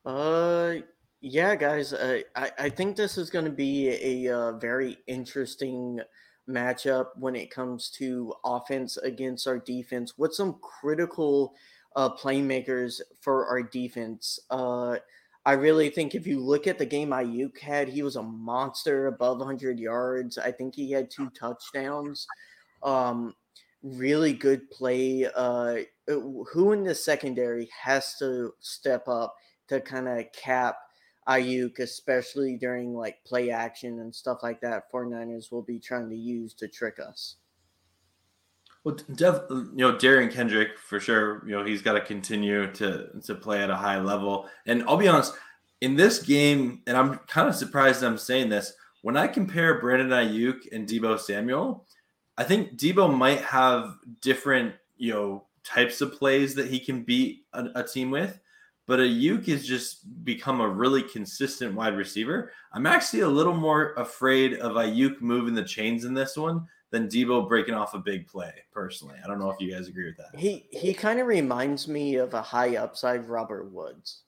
Speaker 2: Uh, yeah, guys. Uh, I I think this is going to be a, a, uh, very interesting matchup when it comes to offense against our defense. What's some critical uh, playmakers for our defense? Uh, I really think if you look at the game Aiyuk had, he was a monster above 100 yards. I think he had two touchdowns. Um, really good play. Uh, who in the secondary has to step up to kind of cap Aiyuk, especially during like play action and stuff like that? 49ers will be trying to use to trick us.
Speaker 3: Well, def, you know, Derion Kendrick for sure. You know, he's got to continue to to play at a high level. And I'll be honest, in this game, and I'm kind of surprised I'm saying this. When I compare Brandon Aiyuk and Deebo Samuel, I think Deebo might have different, you know, types of plays that he can beat a, a team with. But Aiyuk has just become a really consistent wide receiver. I'm actually a little more afraid of Aiyuk moving the chains in this one than Deebo breaking off a big play. Personally, I don't know if you guys agree with that.
Speaker 2: He he kind of reminds me of a high upside Robert Woods,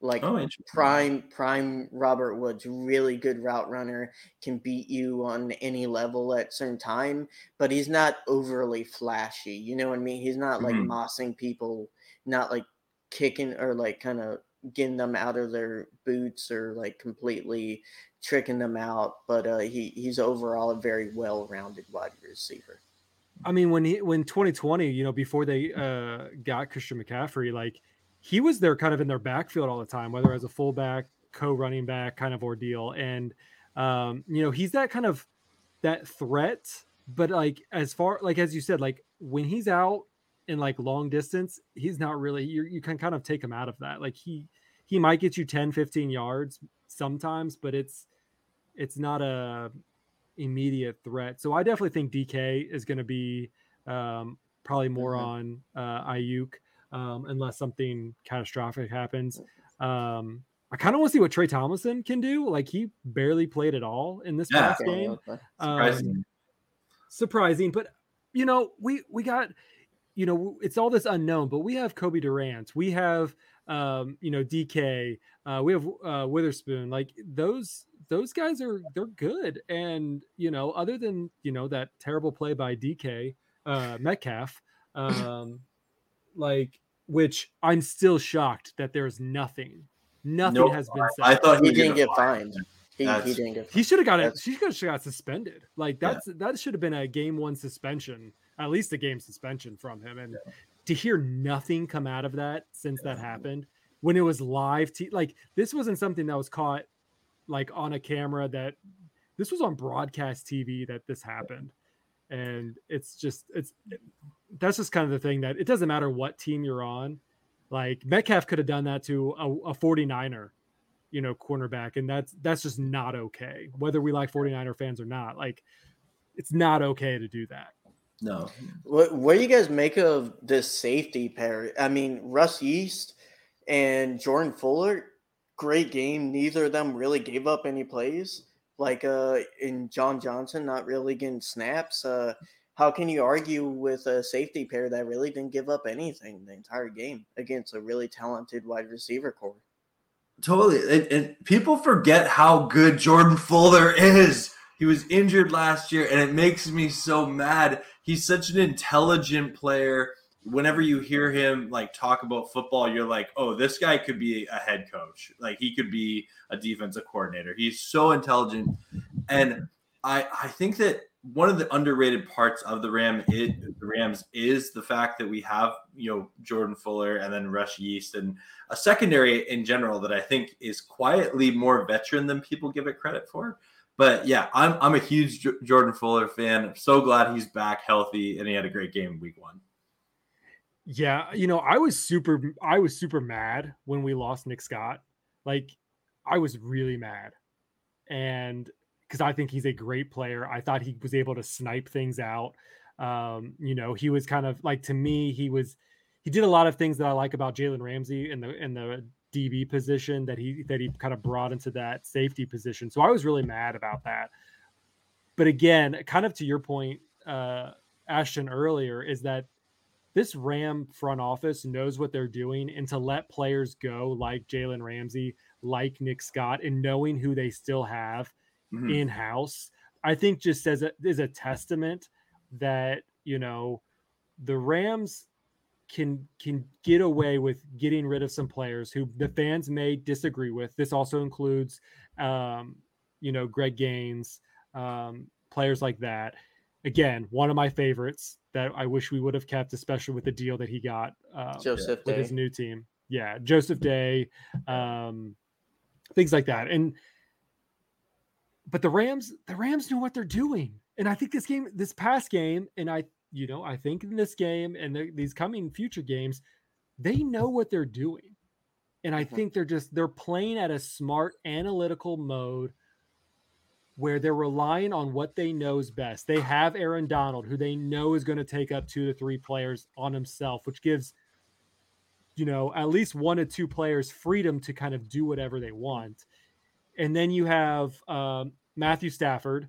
Speaker 2: like oh, prime prime Robert Woods, really good route runner, can beat you on any level at certain time, but he's not overly flashy. You know what I mean? He's not like mm-hmm. mossing people, not like kicking or like kind of getting them out of their boots or like completely tricking them out, but uh, he he's overall a very well-rounded wide receiver.
Speaker 4: I mean, when he when 2020, you know, before they uh, got Christian McCaffrey, like he was there kind of in their backfield all the time, whether as a fullback, co-running back kind of ordeal, and um, you know, he's that kind of that threat. But like as far like as you said, like when he's out in like long distance, he's not really you you can kind of take him out of that. Like he he might get you 10, 15 yards sometimes, but it's it's not a immediate threat. So I definitely think DK is going to be um, probably more mm-hmm. on uh, Aiyuk um, unless something catastrophic happens. Um, I kind of want to see what Tre Tomlinson can do. Like he barely played at all in this yeah, past game.
Speaker 3: Surprising.
Speaker 4: Um, surprising, but you know we we got you know, it's all this unknown, but we have Cobie Durant, we have um, you know, DK, uh, we have uh, Witherspoon. Like those those guys are they're good, and you know, other than you know that terrible play by DK uh, Metcalf, um, like which I'm still shocked that there's nothing, nothing nope, has been said.
Speaker 3: I thought
Speaker 2: he, he didn't get fined. He, he, didn't get.
Speaker 4: He should have got it. He should have got suspended. Like that's yeah. that should have been a game one suspension, at least a game suspension from him. And yeah. to hear nothing come out of that since that happened, when it was live, t- like this wasn't something that was caught like on a camera. That this was on broadcast TV that this happened, and it's just it's it, that's just kind of the thing that it doesn't matter what team you're on. Like Metcalf could have done that to a, a 49er you know, cornerback. And that's that's just not okay. Whether we like 49er fans or not, like it's not okay to do that.
Speaker 3: No.
Speaker 2: What what do you guys make of this safety pair? I mean, Russ Yeast and Jordan Fuller, great game. Neither of them really gave up any plays. Like uh in John Johnson not really getting snaps. Uh how can you argue with a safety pair that really didn't give up anything the entire game against a really talented wide receiver corps?
Speaker 3: Totally. And, and, people forget how good Jordan Fuller is. He was injured last year, and it makes me so mad. He's such an intelligent player. Whenever you hear him like talk about football, you're like, oh, this guy could be a head coach. Like he could be a defensive coordinator. He's so intelligent. And I I think that one of the underrated parts of the Ram it, the Rams is the fact that we have you know Jordan Fuller and then Russ Yeast and a secondary in general that I think is quietly more veteran than people give it credit for. But yeah, I'm I'm a huge J- Jordan Fuller fan. I'm so glad he's back healthy and he had a great game week one.
Speaker 4: Yeah, you know, I was super I was super mad when we lost Nick Scott. Like I was really mad. And because I think he's a great player. I thought he was able to snipe things out. Um, you know, he was kind of like to me, he was he did a lot of things that I like about Jalen Ramsey in the in the DB position that he that he kind of brought into that safety position. So I was really mad about that. But again, kind of to your point, uh, Ashton earlier, is that this Ram front office knows what they're doing, and to let players go like Jalen Ramsey, like Nick Scott, and knowing who they still have mm-hmm. in house, I think just says a, is a testament that you know the Rams can can get away with getting rid of some players who the fans may disagree with. This also includes, um, you know, Greg Gaines, um, players like that. Again, one of my favorites that I wish we would have kept, especially with the deal that he got
Speaker 2: uh, Joseph
Speaker 4: with
Speaker 2: Day.
Speaker 4: his new team. Yeah, Joseph Day, um, things like that. And but the Rams, the Rams know what they're doing. And I think this game, this past game, and I, you know, I think in this game and the, these coming future games, they know what they're doing. And I think they're just they're playing at a smart analytical mode where they're relying on what they know is best. They have Aaron Donald, who they know is going to take up two to three players on himself, which gives you know at least one or two players freedom to kind of do whatever they want and then you have um, Matthew Stafford.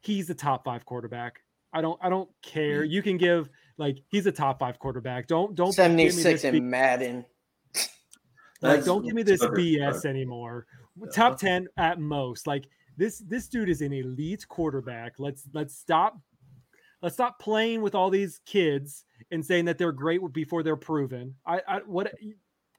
Speaker 4: He's a top five quarterback. I don't I don't care. You can give like he's a top five quarterback. Don't don't
Speaker 2: 76 in B- Madden.
Speaker 4: like don't give me this BS anymore. Top 10 at most. Like this this dude is an elite quarterback. Let's let's stop let's stop playing with all these kids and saying that they're great before they're proven. I, I what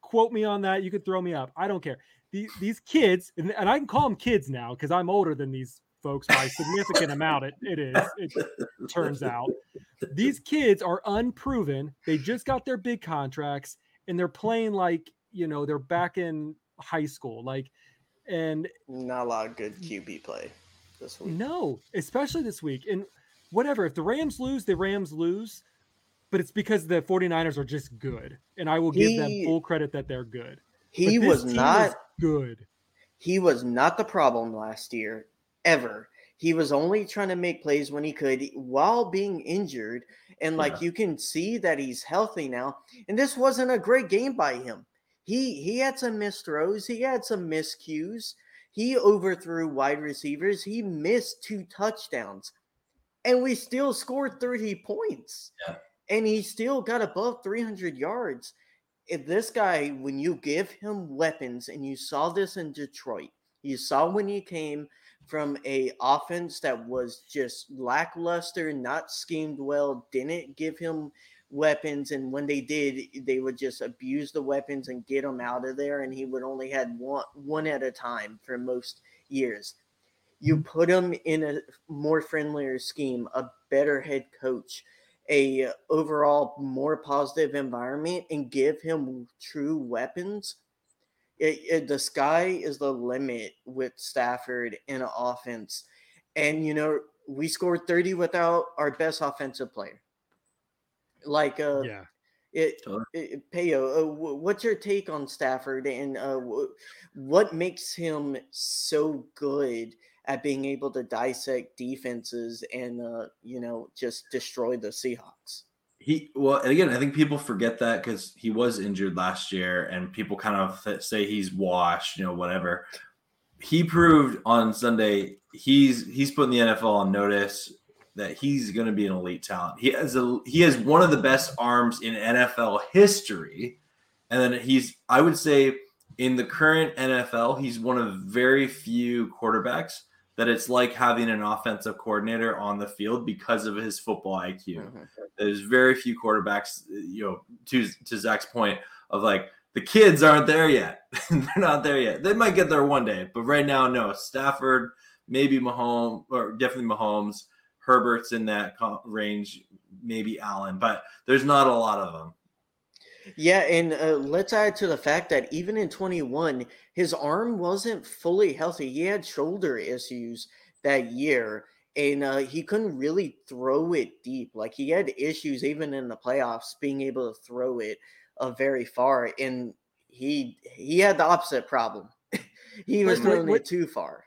Speaker 4: quote me on that. You could throw me up. I don't care these, these kids, and, and I can call them kids now because I'm older than these folks by a significant amount. It, it is, it turns out. These kids are unproven. They just got their big contracts and they're playing like, you know, they're back in high school. Like, and
Speaker 2: not a lot of good QB play this week.
Speaker 4: No, especially this week. And whatever, if the Rams lose, the Rams lose. But it's because the 49ers are just good. And I will give he, them full credit that they're good.
Speaker 2: He was not
Speaker 4: good.
Speaker 2: He was not the problem last year, ever. He was only trying to make plays when he could while being injured. And like yeah. you can see that he's healthy now. And this wasn't a great game by him. He he had some missed throws, he had some miscues. He overthrew wide receivers. He missed two touchdowns. And we still scored 30 points.
Speaker 3: Yeah.
Speaker 2: and he still got above 300 yards. If this guy, when you give him weapons, and you saw this in Detroit, you saw when he came from a offense that was just lackluster, not schemed well, didn't give him weapons, and when they did, they would just abuse the weapons and get him out of there, and he would only had one one at a time for most years. You put him in a more friendlier scheme, a better head coach, a overall more positive environment, and give him true weapons it, it, the sky is the limit with Stafford in offense. And, you know, we scored 30 without our best offensive player. Like, uh,
Speaker 4: yeah.
Speaker 2: It, it Payo, uh, what's your take on Stafford and uh, what makes him so good at being able to dissect defenses and uh, you know just destroy the Seahawks?
Speaker 3: He well, again, I think people forget that because he was injured last year, and people kind of say he's washed, you know, whatever. He proved on Sunday he's he's putting the NFL on notice that he's going to be an elite talent. He has a he has one of the best arms in NFL history, and then he's I would say in the current NFL he's one of very few quarterbacks that it's like having an offensive coordinator on the field because of his football IQ. Mm-hmm. There's very few quarterbacks, you know, to to Zac's point of like the kids aren't there yet. They're not there yet. They might get there one day, but right now, no. Stafford, maybe Mahomes, or definitely Mahomes. Herbert's in that range, maybe Allen, but there's not a lot of them.
Speaker 2: Yeah, and uh, let's add to the fact that even in 21, his arm wasn't fully healthy. He had shoulder issues that year, and uh, he couldn't really throw it deep. Like he had issues even in the playoffs being able to throw it uh, very far, and he he had the opposite problem. he was throwing it too far.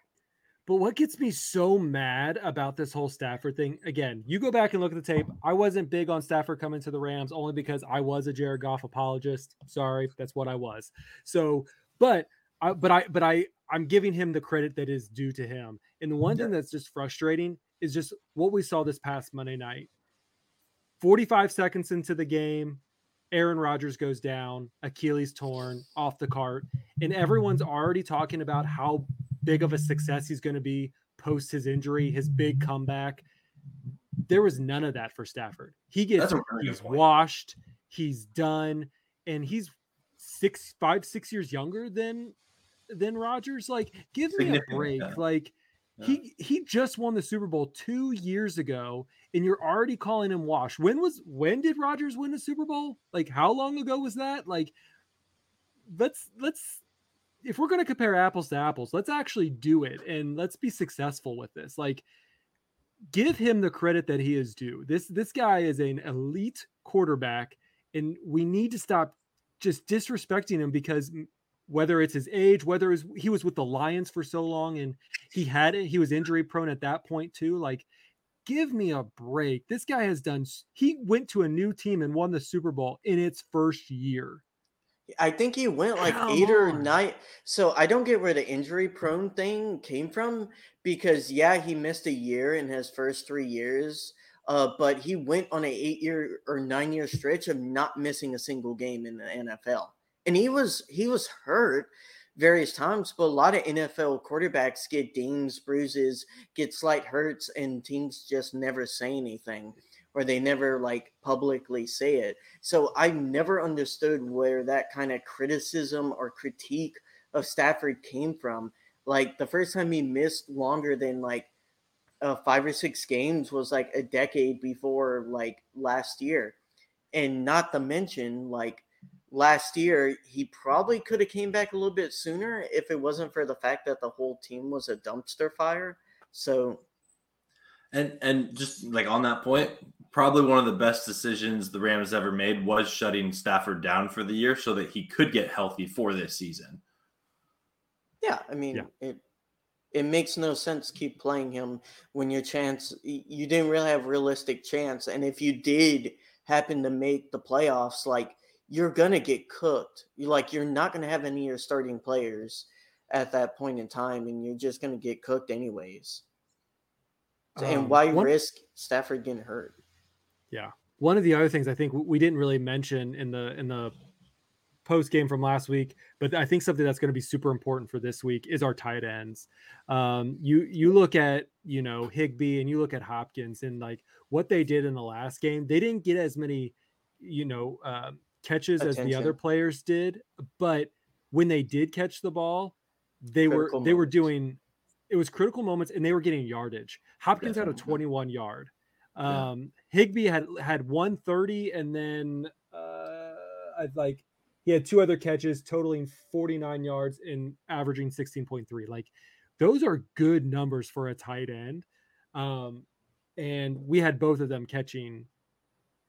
Speaker 4: But what gets me so mad about this whole Stafford thing, again, you go back and look at the tape. I wasn't big on Stafford coming to the Rams only because I was a Jared Goff apologist. Sorry, that's what I was. So, but I, but I, but I, I'm giving him the credit that is due to him. And the one yeah. thing that's just frustrating is just what we saw this past Monday night. 45 seconds into the game, Aaron Rodgers goes down, Achilles torn off the cart, and everyone's already talking about how big of a success he's going to be post his injury, his big comeback. There was none of that for Stafford. He gets he's washed, he's done, and he's six, five, six years younger than than Rodgers. Like, give me a break. Like yeah. he he just won the Super Bowl two years ago, and you're already calling him washed. When was when did Rodgers win the Super Bowl? Like, how long ago was that? Like, let's let's if we're going to compare apples to apples, let's actually do it and let's be successful with this. Like, give him the credit that he is due. This this guy is an elite quarterback, and we need to stop just disrespecting him because whether it's his age, whether it's, he was with the Lions for so long and he had it, he was injury prone at that point too. Like, give me a break. This guy has done. He went to a new team and won the Super Bowl in its first year.
Speaker 2: I think he went like Come eight or nine. So I don't get where the injury prone thing came from because yeah, he missed a year in his first three years. Uh, but he went on a eight year or nine year stretch of not missing a single game in the NFL. And he was he was hurt various times, but a lot of NFL quarterbacks get dings, bruises, get slight hurts, and teams just never say anything or they never like publicly say it. So I never understood where that kind of criticism or critique of Stafford came from. Like the first time he missed longer than like uh, five or six games was like a decade before like last year. And not to mention like last year he probably could have came back a little bit sooner if it wasn't for the fact that the whole team was a dumpster fire. So
Speaker 3: and and just like on that point, probably one of the best decisions the Rams ever made was shutting Stafford down for the year so that he could get healthy for this season.
Speaker 2: Yeah, I mean yeah. it it makes no sense keep playing him when your chance you didn't really have realistic chance and if you did happen to make the playoffs like you're gonna get cooked you like you're not gonna have any of your starting players at that point in time and you're just gonna get cooked anyways um, and why one, risk stafford getting hurt
Speaker 4: yeah. one of the other things I think we didn't really mention in the in the post game from last week, but I think something that's going to be super important for this week is our tight ends. Um, you you look at you know Higbee and you look at Hopkins and like what they did in the last game. They didn't get as many you know uh, catches Attention. as the other players did, but when they did catch the ball, they critical were moments. they were doing it was critical moments and they were getting yardage. Hopkins Definitely. had a 21 yard. Um, yeah. Higbee had had 130 and then uh, I'd like he had two other catches totaling 49 yards and averaging 16.3 like those are good numbers for a tight end. Um, and we had both of them catching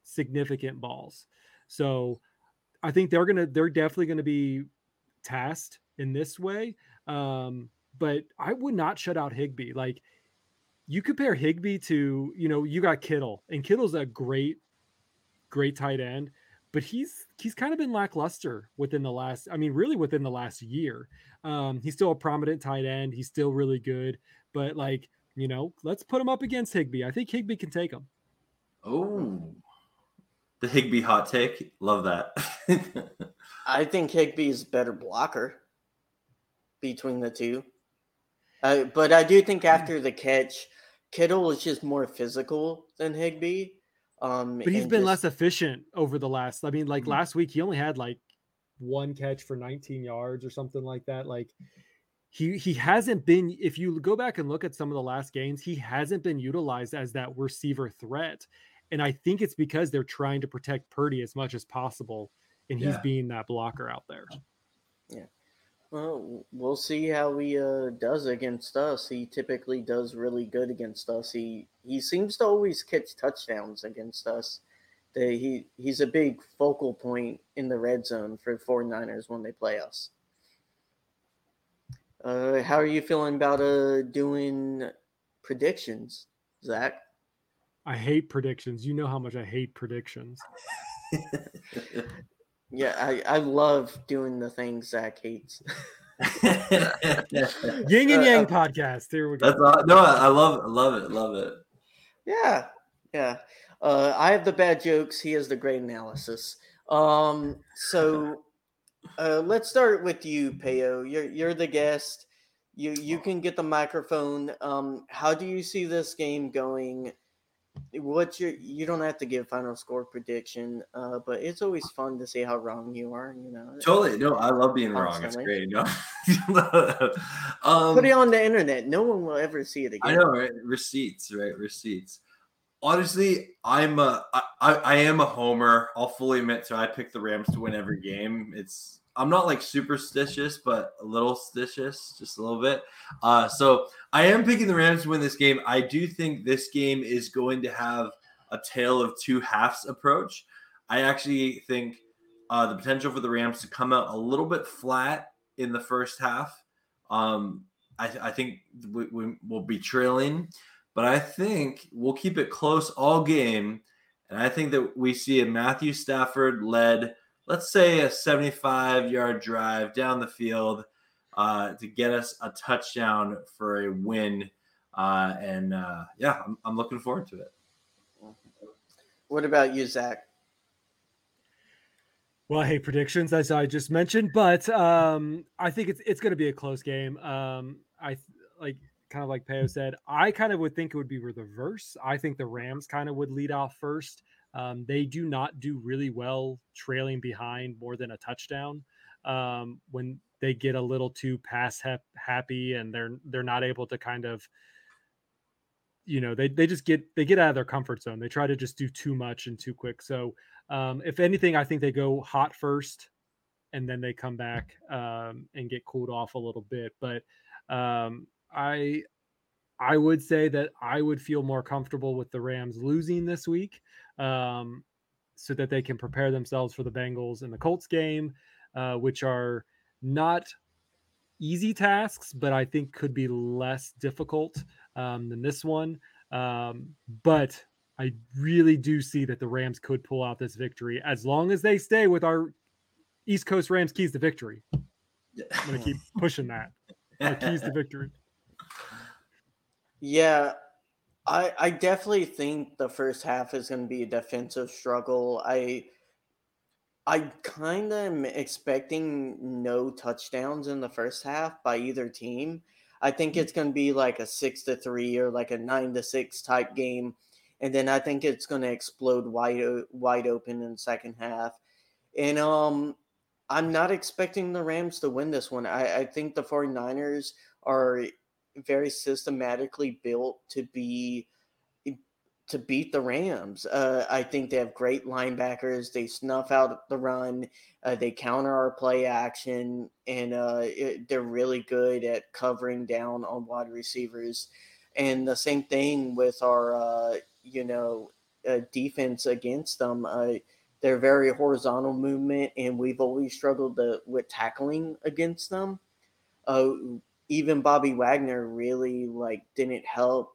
Speaker 4: significant balls. So i think they're gonna they're definitely gonna be tasked in this way. Um, but i would not shut out higbee. Like you compare Higbee to you know you got kittle and kittle's a great great tight end but he's he's kind of been lackluster within the last i mean really within the last year. Um he's still a prominent tight end. He's still really good but like you know let's put him up against Higbee. i think Higbee can take him.
Speaker 3: Oh. The Higbee hot take. Love that.
Speaker 2: I think higbee's better blocker between the two uh, but i do think after the catch kittle is just more physical than Higbee.
Speaker 4: um, but he's been just, less efficient over the last. I mean, like mm-hmm. last week, he only had like one catch for 19 yards or something like that. Like he he hasn't been. If you go back and look at some of the last games, he hasn't been utilized as that receiver threat. And I think it's because they're trying to protect Purdy as much as possible, and he's yeah. being that blocker out there.
Speaker 2: Yeah. Well, we'll see how he uh, does against us. He typically does really good against us. He he seems to always catch touchdowns against us. The, he he's a big focal point in the red zone for 49ers when they play us. Uh, how are you feeling about uh doing predictions, Zac?
Speaker 4: I hate predictions. You know how much I hate predictions.
Speaker 2: Yeah, I, I love doing the things Zac hates.
Speaker 4: Yin and Yang uh, podcast. Here we
Speaker 3: go. That's all, no, I love it. Love it. Love it.
Speaker 2: Yeah, yeah. Uh, I have the bad jokes. He has the great analysis. Um, so uh, let's start with you, Payo. You're you're the guest. You you can get the microphone. Um, how do you see this game going? What's your you don't have to give final score prediction uh but it's always fun to see how wrong you are you know
Speaker 3: totally. No i love being Constantly. wrong. It's great no
Speaker 2: um, put it on the internet. No one will ever see it again.
Speaker 3: i know right? Receipts right? Receipts. Honestly i'm a I, I am a homer. I'll fully admit to i pick the rams to win every game. It's I'm not like superstitious, but a little stitious, just a little bit. Uh, so I am picking the Rams to win this game. I do think this game is going to have a tale of two halves approach. I actually think uh, the potential for the Rams to come out a little bit flat in the first half. Um, I, I, think we, we will be trailing, but I think we'll keep it close all game. And I think that we see a Matthew Stafford led let's say a 75 yard drive down the field uh, to get us a touchdown for a win. Uh, and uh, yeah, I'm, I'm looking forward to it.
Speaker 2: What about you, Zac?
Speaker 4: Well, I hate predictions, as I just mentioned, but um, I think it's it's going to be a close game. Um, I like kind of like Payo said. I kind of would think it would be the reverse. I think the Rams kind of would lead off first. Um, they do not do really well trailing behind more than a touchdown. Um, when they get a little too pass happy and they're they're not able to kind of you know they they just get they get out of their comfort zone. They try to just do too much and too quick. So um, if anything, I think they go hot first and then they come back um, and get cooled off a little bit. But um, I I would say that I would feel more comfortable with the Rams losing this week um, so that they can prepare themselves for the Bengals and the Colts game, uh, which are not easy tasks, but I think could be less difficult um, than this one. Um, but I really do see that the Rams could pull out this victory as long as they stay with our East Coast Rams keys to victory. I'm going to keep pushing that. Our keys to victory.
Speaker 2: Yeah, I, I definitely think the first half is going to be a defensive struggle. I I kind of am expecting no touchdowns in the first half by either team. I think mm. it's going to be like a six to three or like a nine to six type game, and then I think it's going to explode wide wide open in the second half. And um, I'm not expecting the Rams to win this one. I, I think the 49ers are very systematically built to be to beat the Rams. Uh, I think they have great linebackers. They snuff out the run. Uh, they counter our play action, and uh, it, they're really good at covering down on wide receivers. And the same thing with our, uh, you know, uh, defense against them. Uh, they're very horizontal movement, and we've always struggled to, with tackling against them. even Bobby Wagner really like didn't help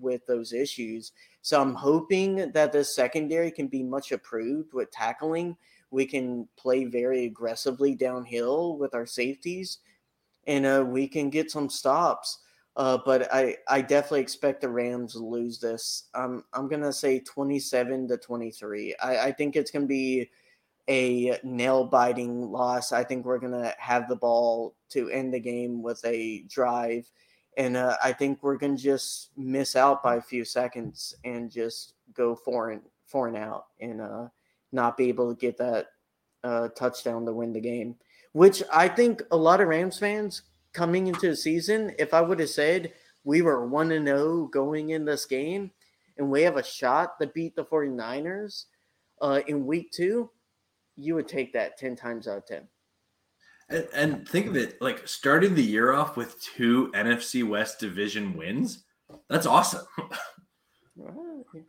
Speaker 2: with those issues so I'm hoping that the secondary can be much improved with tackling. We can play very aggressively downhill with our safeties, and uh, we can get some stops. Uh, but I, I definitely expect the Rams to lose this. Um, I'm gonna say 27 to 23. I, I think it's gonna be a nail biting loss. I think we're gonna have the ball to end the game with a drive and uh, I think we're gonna just miss out by a few seconds and just go four and four and out and uh, not be able to get that uh, touchdown to win the game. Which I think a lot of Rams fans coming into the season, if I would have said we were one and zero oh going in this game and we have a shot to beat the 49ers uh, in week two, you would take that ten times out of ten.
Speaker 3: And, and think of it like starting the year off with two NFC West division wins. That's awesome.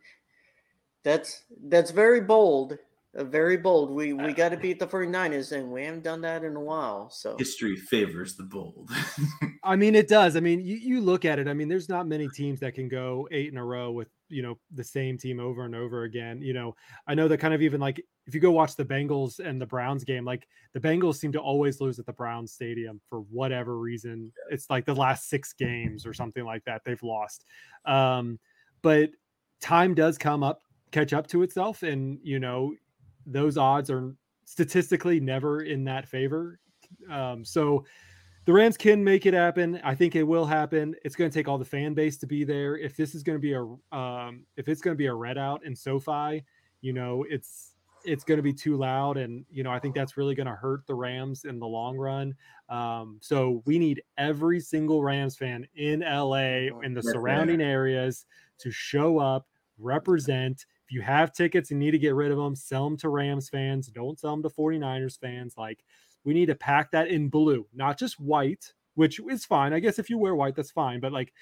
Speaker 2: that's that's very bold. Uh, very bold. We we got to beat the 49ers and we haven't done that in a while. So
Speaker 3: history favors the bold.
Speaker 4: I mean it does. I mean you, you look at it. I mean there's not many teams that can go 8 in a row with you know the same team over and over again you know i know that kind of even like if you go watch the bengals and the browns game like the bengals seem to always lose at the browns stadium for whatever reason. It's like the last six games or something like that they've lost. Um but time does come up catch up to itself and you know those odds are statistically never in that favor. Um so the Rams can make it happen. I think it will happen. It's going to take all the fan base to be there. If this is going to be a um, if it's going to be a red out in SoFi, you know, it's it's going to be too loud, and you know, I think that's really going to hurt the Rams in the long run. Um, so we need every single Rams fan in LA in the surrounding areas to show up, represent. If you have tickets and need to get rid of them, sell them to Rams fans. Don't sell them to 49ers fans. Like we need to pack that in blue, not just white, which is fine. I guess if you wear white, that's fine. But like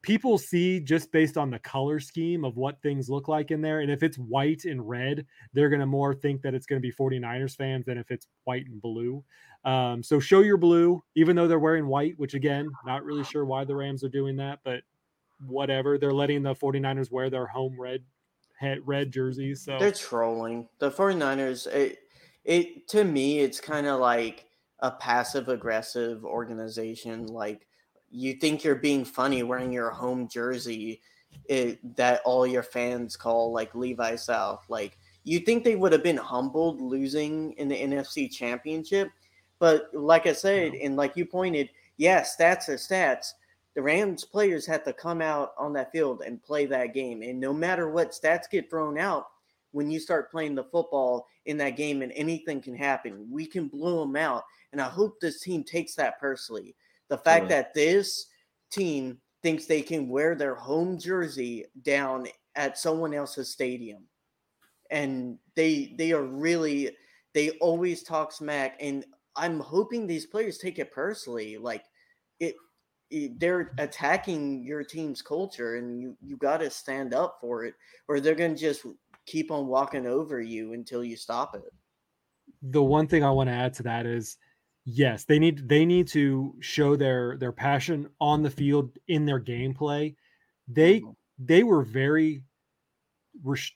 Speaker 4: people see just based on the color scheme of what things look like in there. And if it's white and red, they're going to more think that it's going to be 49ers fans than if it's white and blue. Um, so show your blue, even though they're wearing white, which again, not really sure why the Rams are doing that, but whatever. They're letting the 49ers wear their home red red jerseys. So
Speaker 2: they're trolling. The 49ers, it, it to me it's kind of like a passive aggressive organization like you think you're being funny wearing your home jersey it, that all your fans call like Levi South like you think they would have been humbled losing in the NFC championship but like I said and like you pointed yeah stats are stats. The Rams players have to come out on that field and play that game and no matter what stats get thrown out when you start playing the football in that game and anything can happen. We can blow them out. And I hope this team takes that personally. The fact that this team thinks they can wear their home jersey down at someone else's stadium. And they they are really they always talk smack and I'm hoping these players take it personally. Like it, it they're attacking your team's culture and you you got to stand up for it or they're going to just keep on walking over you until you stop it.
Speaker 4: The one thing I want to add to that is yes, they need they need to show their their passion on the field in their gameplay. They mm-hmm. they were very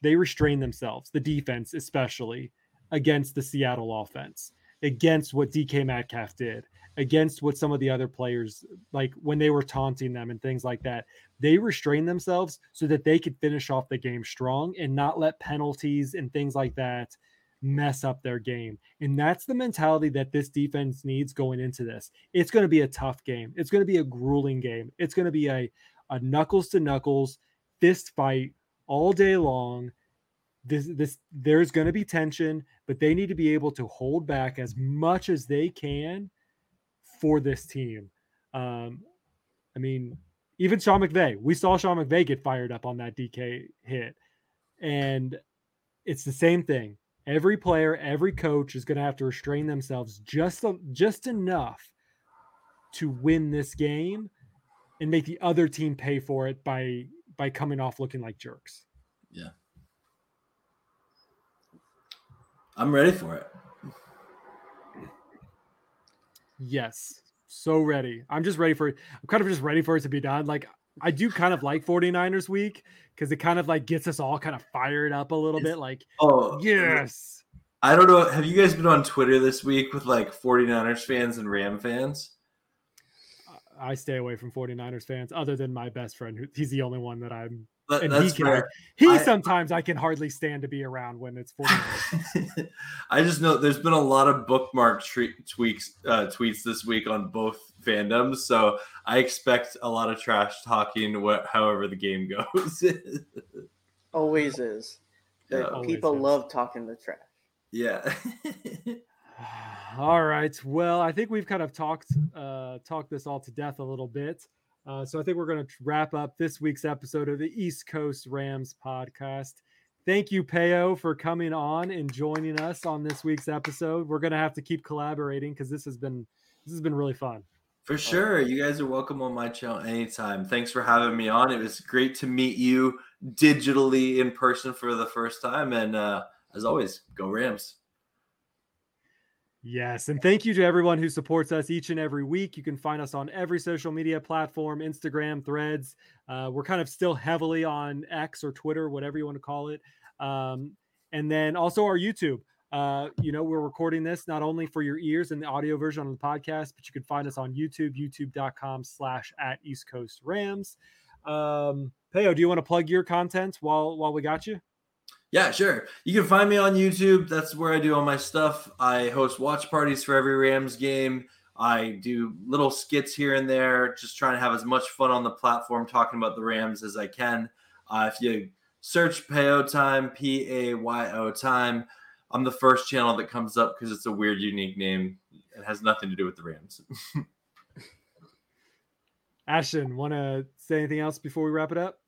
Speaker 4: they restrained themselves, the defense especially against the Seattle offense, against what DK Metcalf did, against what some of the other players like when they were taunting them and things like that. They restrained themselves so that they could finish off the game strong and not let penalties and things like that mess up their game. And that's the mentality that this defense needs going into this. It's going to be a tough game. It's going to be a grueling game. It's going to be a, a knuckles to knuckles fist fight all day long. This this there's going to be tension, but they need to be able to hold back as much as they can for this team. Um, I mean, even Sean McVay, we saw Sean McVay get fired up on that DK hit, and it's the same thing every player, every coach is going to have to restrain themselves just just enough to win this game and make the other team pay for it by by coming off looking like jerks.
Speaker 3: Yeah. I'm ready for it.
Speaker 4: Yes. So ready. I'm just ready for it. I'm kind of just ready for it to be done. Like I do kind of like 49ers week because it kind of like gets us all kind of fired up a little bit. Like, oh, yes.
Speaker 3: I don't know. Have you guys been on Twitter this week with like 49ers fans and Ram fans?
Speaker 4: I stay away from 49ers fans other than my best friend. He's the only one that I'm
Speaker 3: but and he
Speaker 4: can, he I, sometimes I can hardly stand to be around when it's 40
Speaker 3: I just know there's been a lot of bookmark tre- tweaks uh, tweets this week on both fandoms, so I expect a lot of trash talking. What, however, the game goes.
Speaker 2: always is. Yeah, people always love talking the trash.
Speaker 3: Yeah.
Speaker 4: all right. Well, I think we've kind of talked uh, talked this all to death a little bit. Uh, so I think we're going to wrap up this week's episode of the East Coast Rams podcast. Thank you, Payo, for coming on and joining us on this week's episode. We're going to have to keep collaborating because this has been this has been really fun.
Speaker 3: For sure, you guys are welcome on my channel anytime. Thanks for having me on. It was great to meet you digitally in person for the first time, and uh, as always, go Rams.
Speaker 4: Yes. And thank you to everyone who supports us each and every week. You can find us on every social media platform Instagram, threads. Uh, we're kind of still heavily on X or Twitter, whatever you want to call it. Um, and then also our YouTube. Uh, you know, we're recording this not only for your ears and the audio version on the podcast, but you can find us on YouTube, youtube.com slash at East Coast Rams. Um, Payo, do you want to plug your content while while we got you?
Speaker 3: Yeah, sure. You can find me on YouTube. That's where I do all my stuff. I host watch parties for every Rams game. I do little skits here and there, just trying to have as much fun on the platform talking about the Rams as I can. Uh, if you search Payo Time, P A Y O Time, I'm the first channel that comes up because it's a weird, unique name. It has nothing to do with the Rams.
Speaker 4: Ashton, want to say anything else before we wrap it up?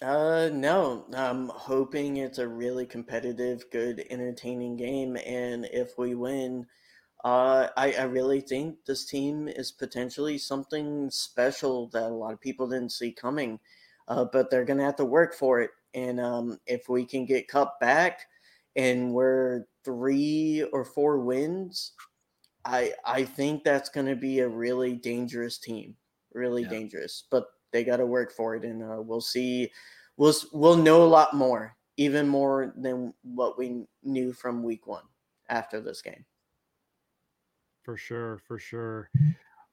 Speaker 2: Uh, no. I'm hoping it's a really competitive, good, entertaining game, and if we win, uh, I, I really think this team is potentially something special that a lot of people didn't see coming. Uh, but they're gonna have to work for it, and um, if we can get Kupp back, and we're three or four wins, I I think that's gonna be a really dangerous team, really yeah. dangerous. But they got to work for it, and uh, we'll see. We'll we'll know a lot more, even more than what we knew from week one after this game.
Speaker 4: For sure, for sure.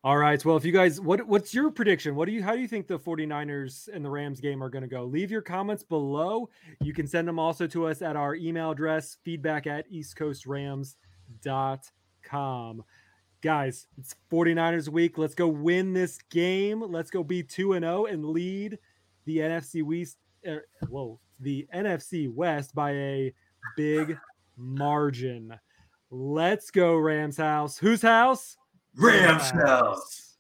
Speaker 4: All right. Well, if you guys, what what's your prediction? What do you how do you think the 49ers and the Rams game are going to go? Leave your comments below. You can send them also to us at our email address, feedback at eastcoastrams.com guys, it's 49ers week. Let's go win this game. Let's go be 2 and 0 and lead the NFC West er, whoa, the NFC West by a big margin. Let's go Rams house. Whose house?
Speaker 3: Rams house.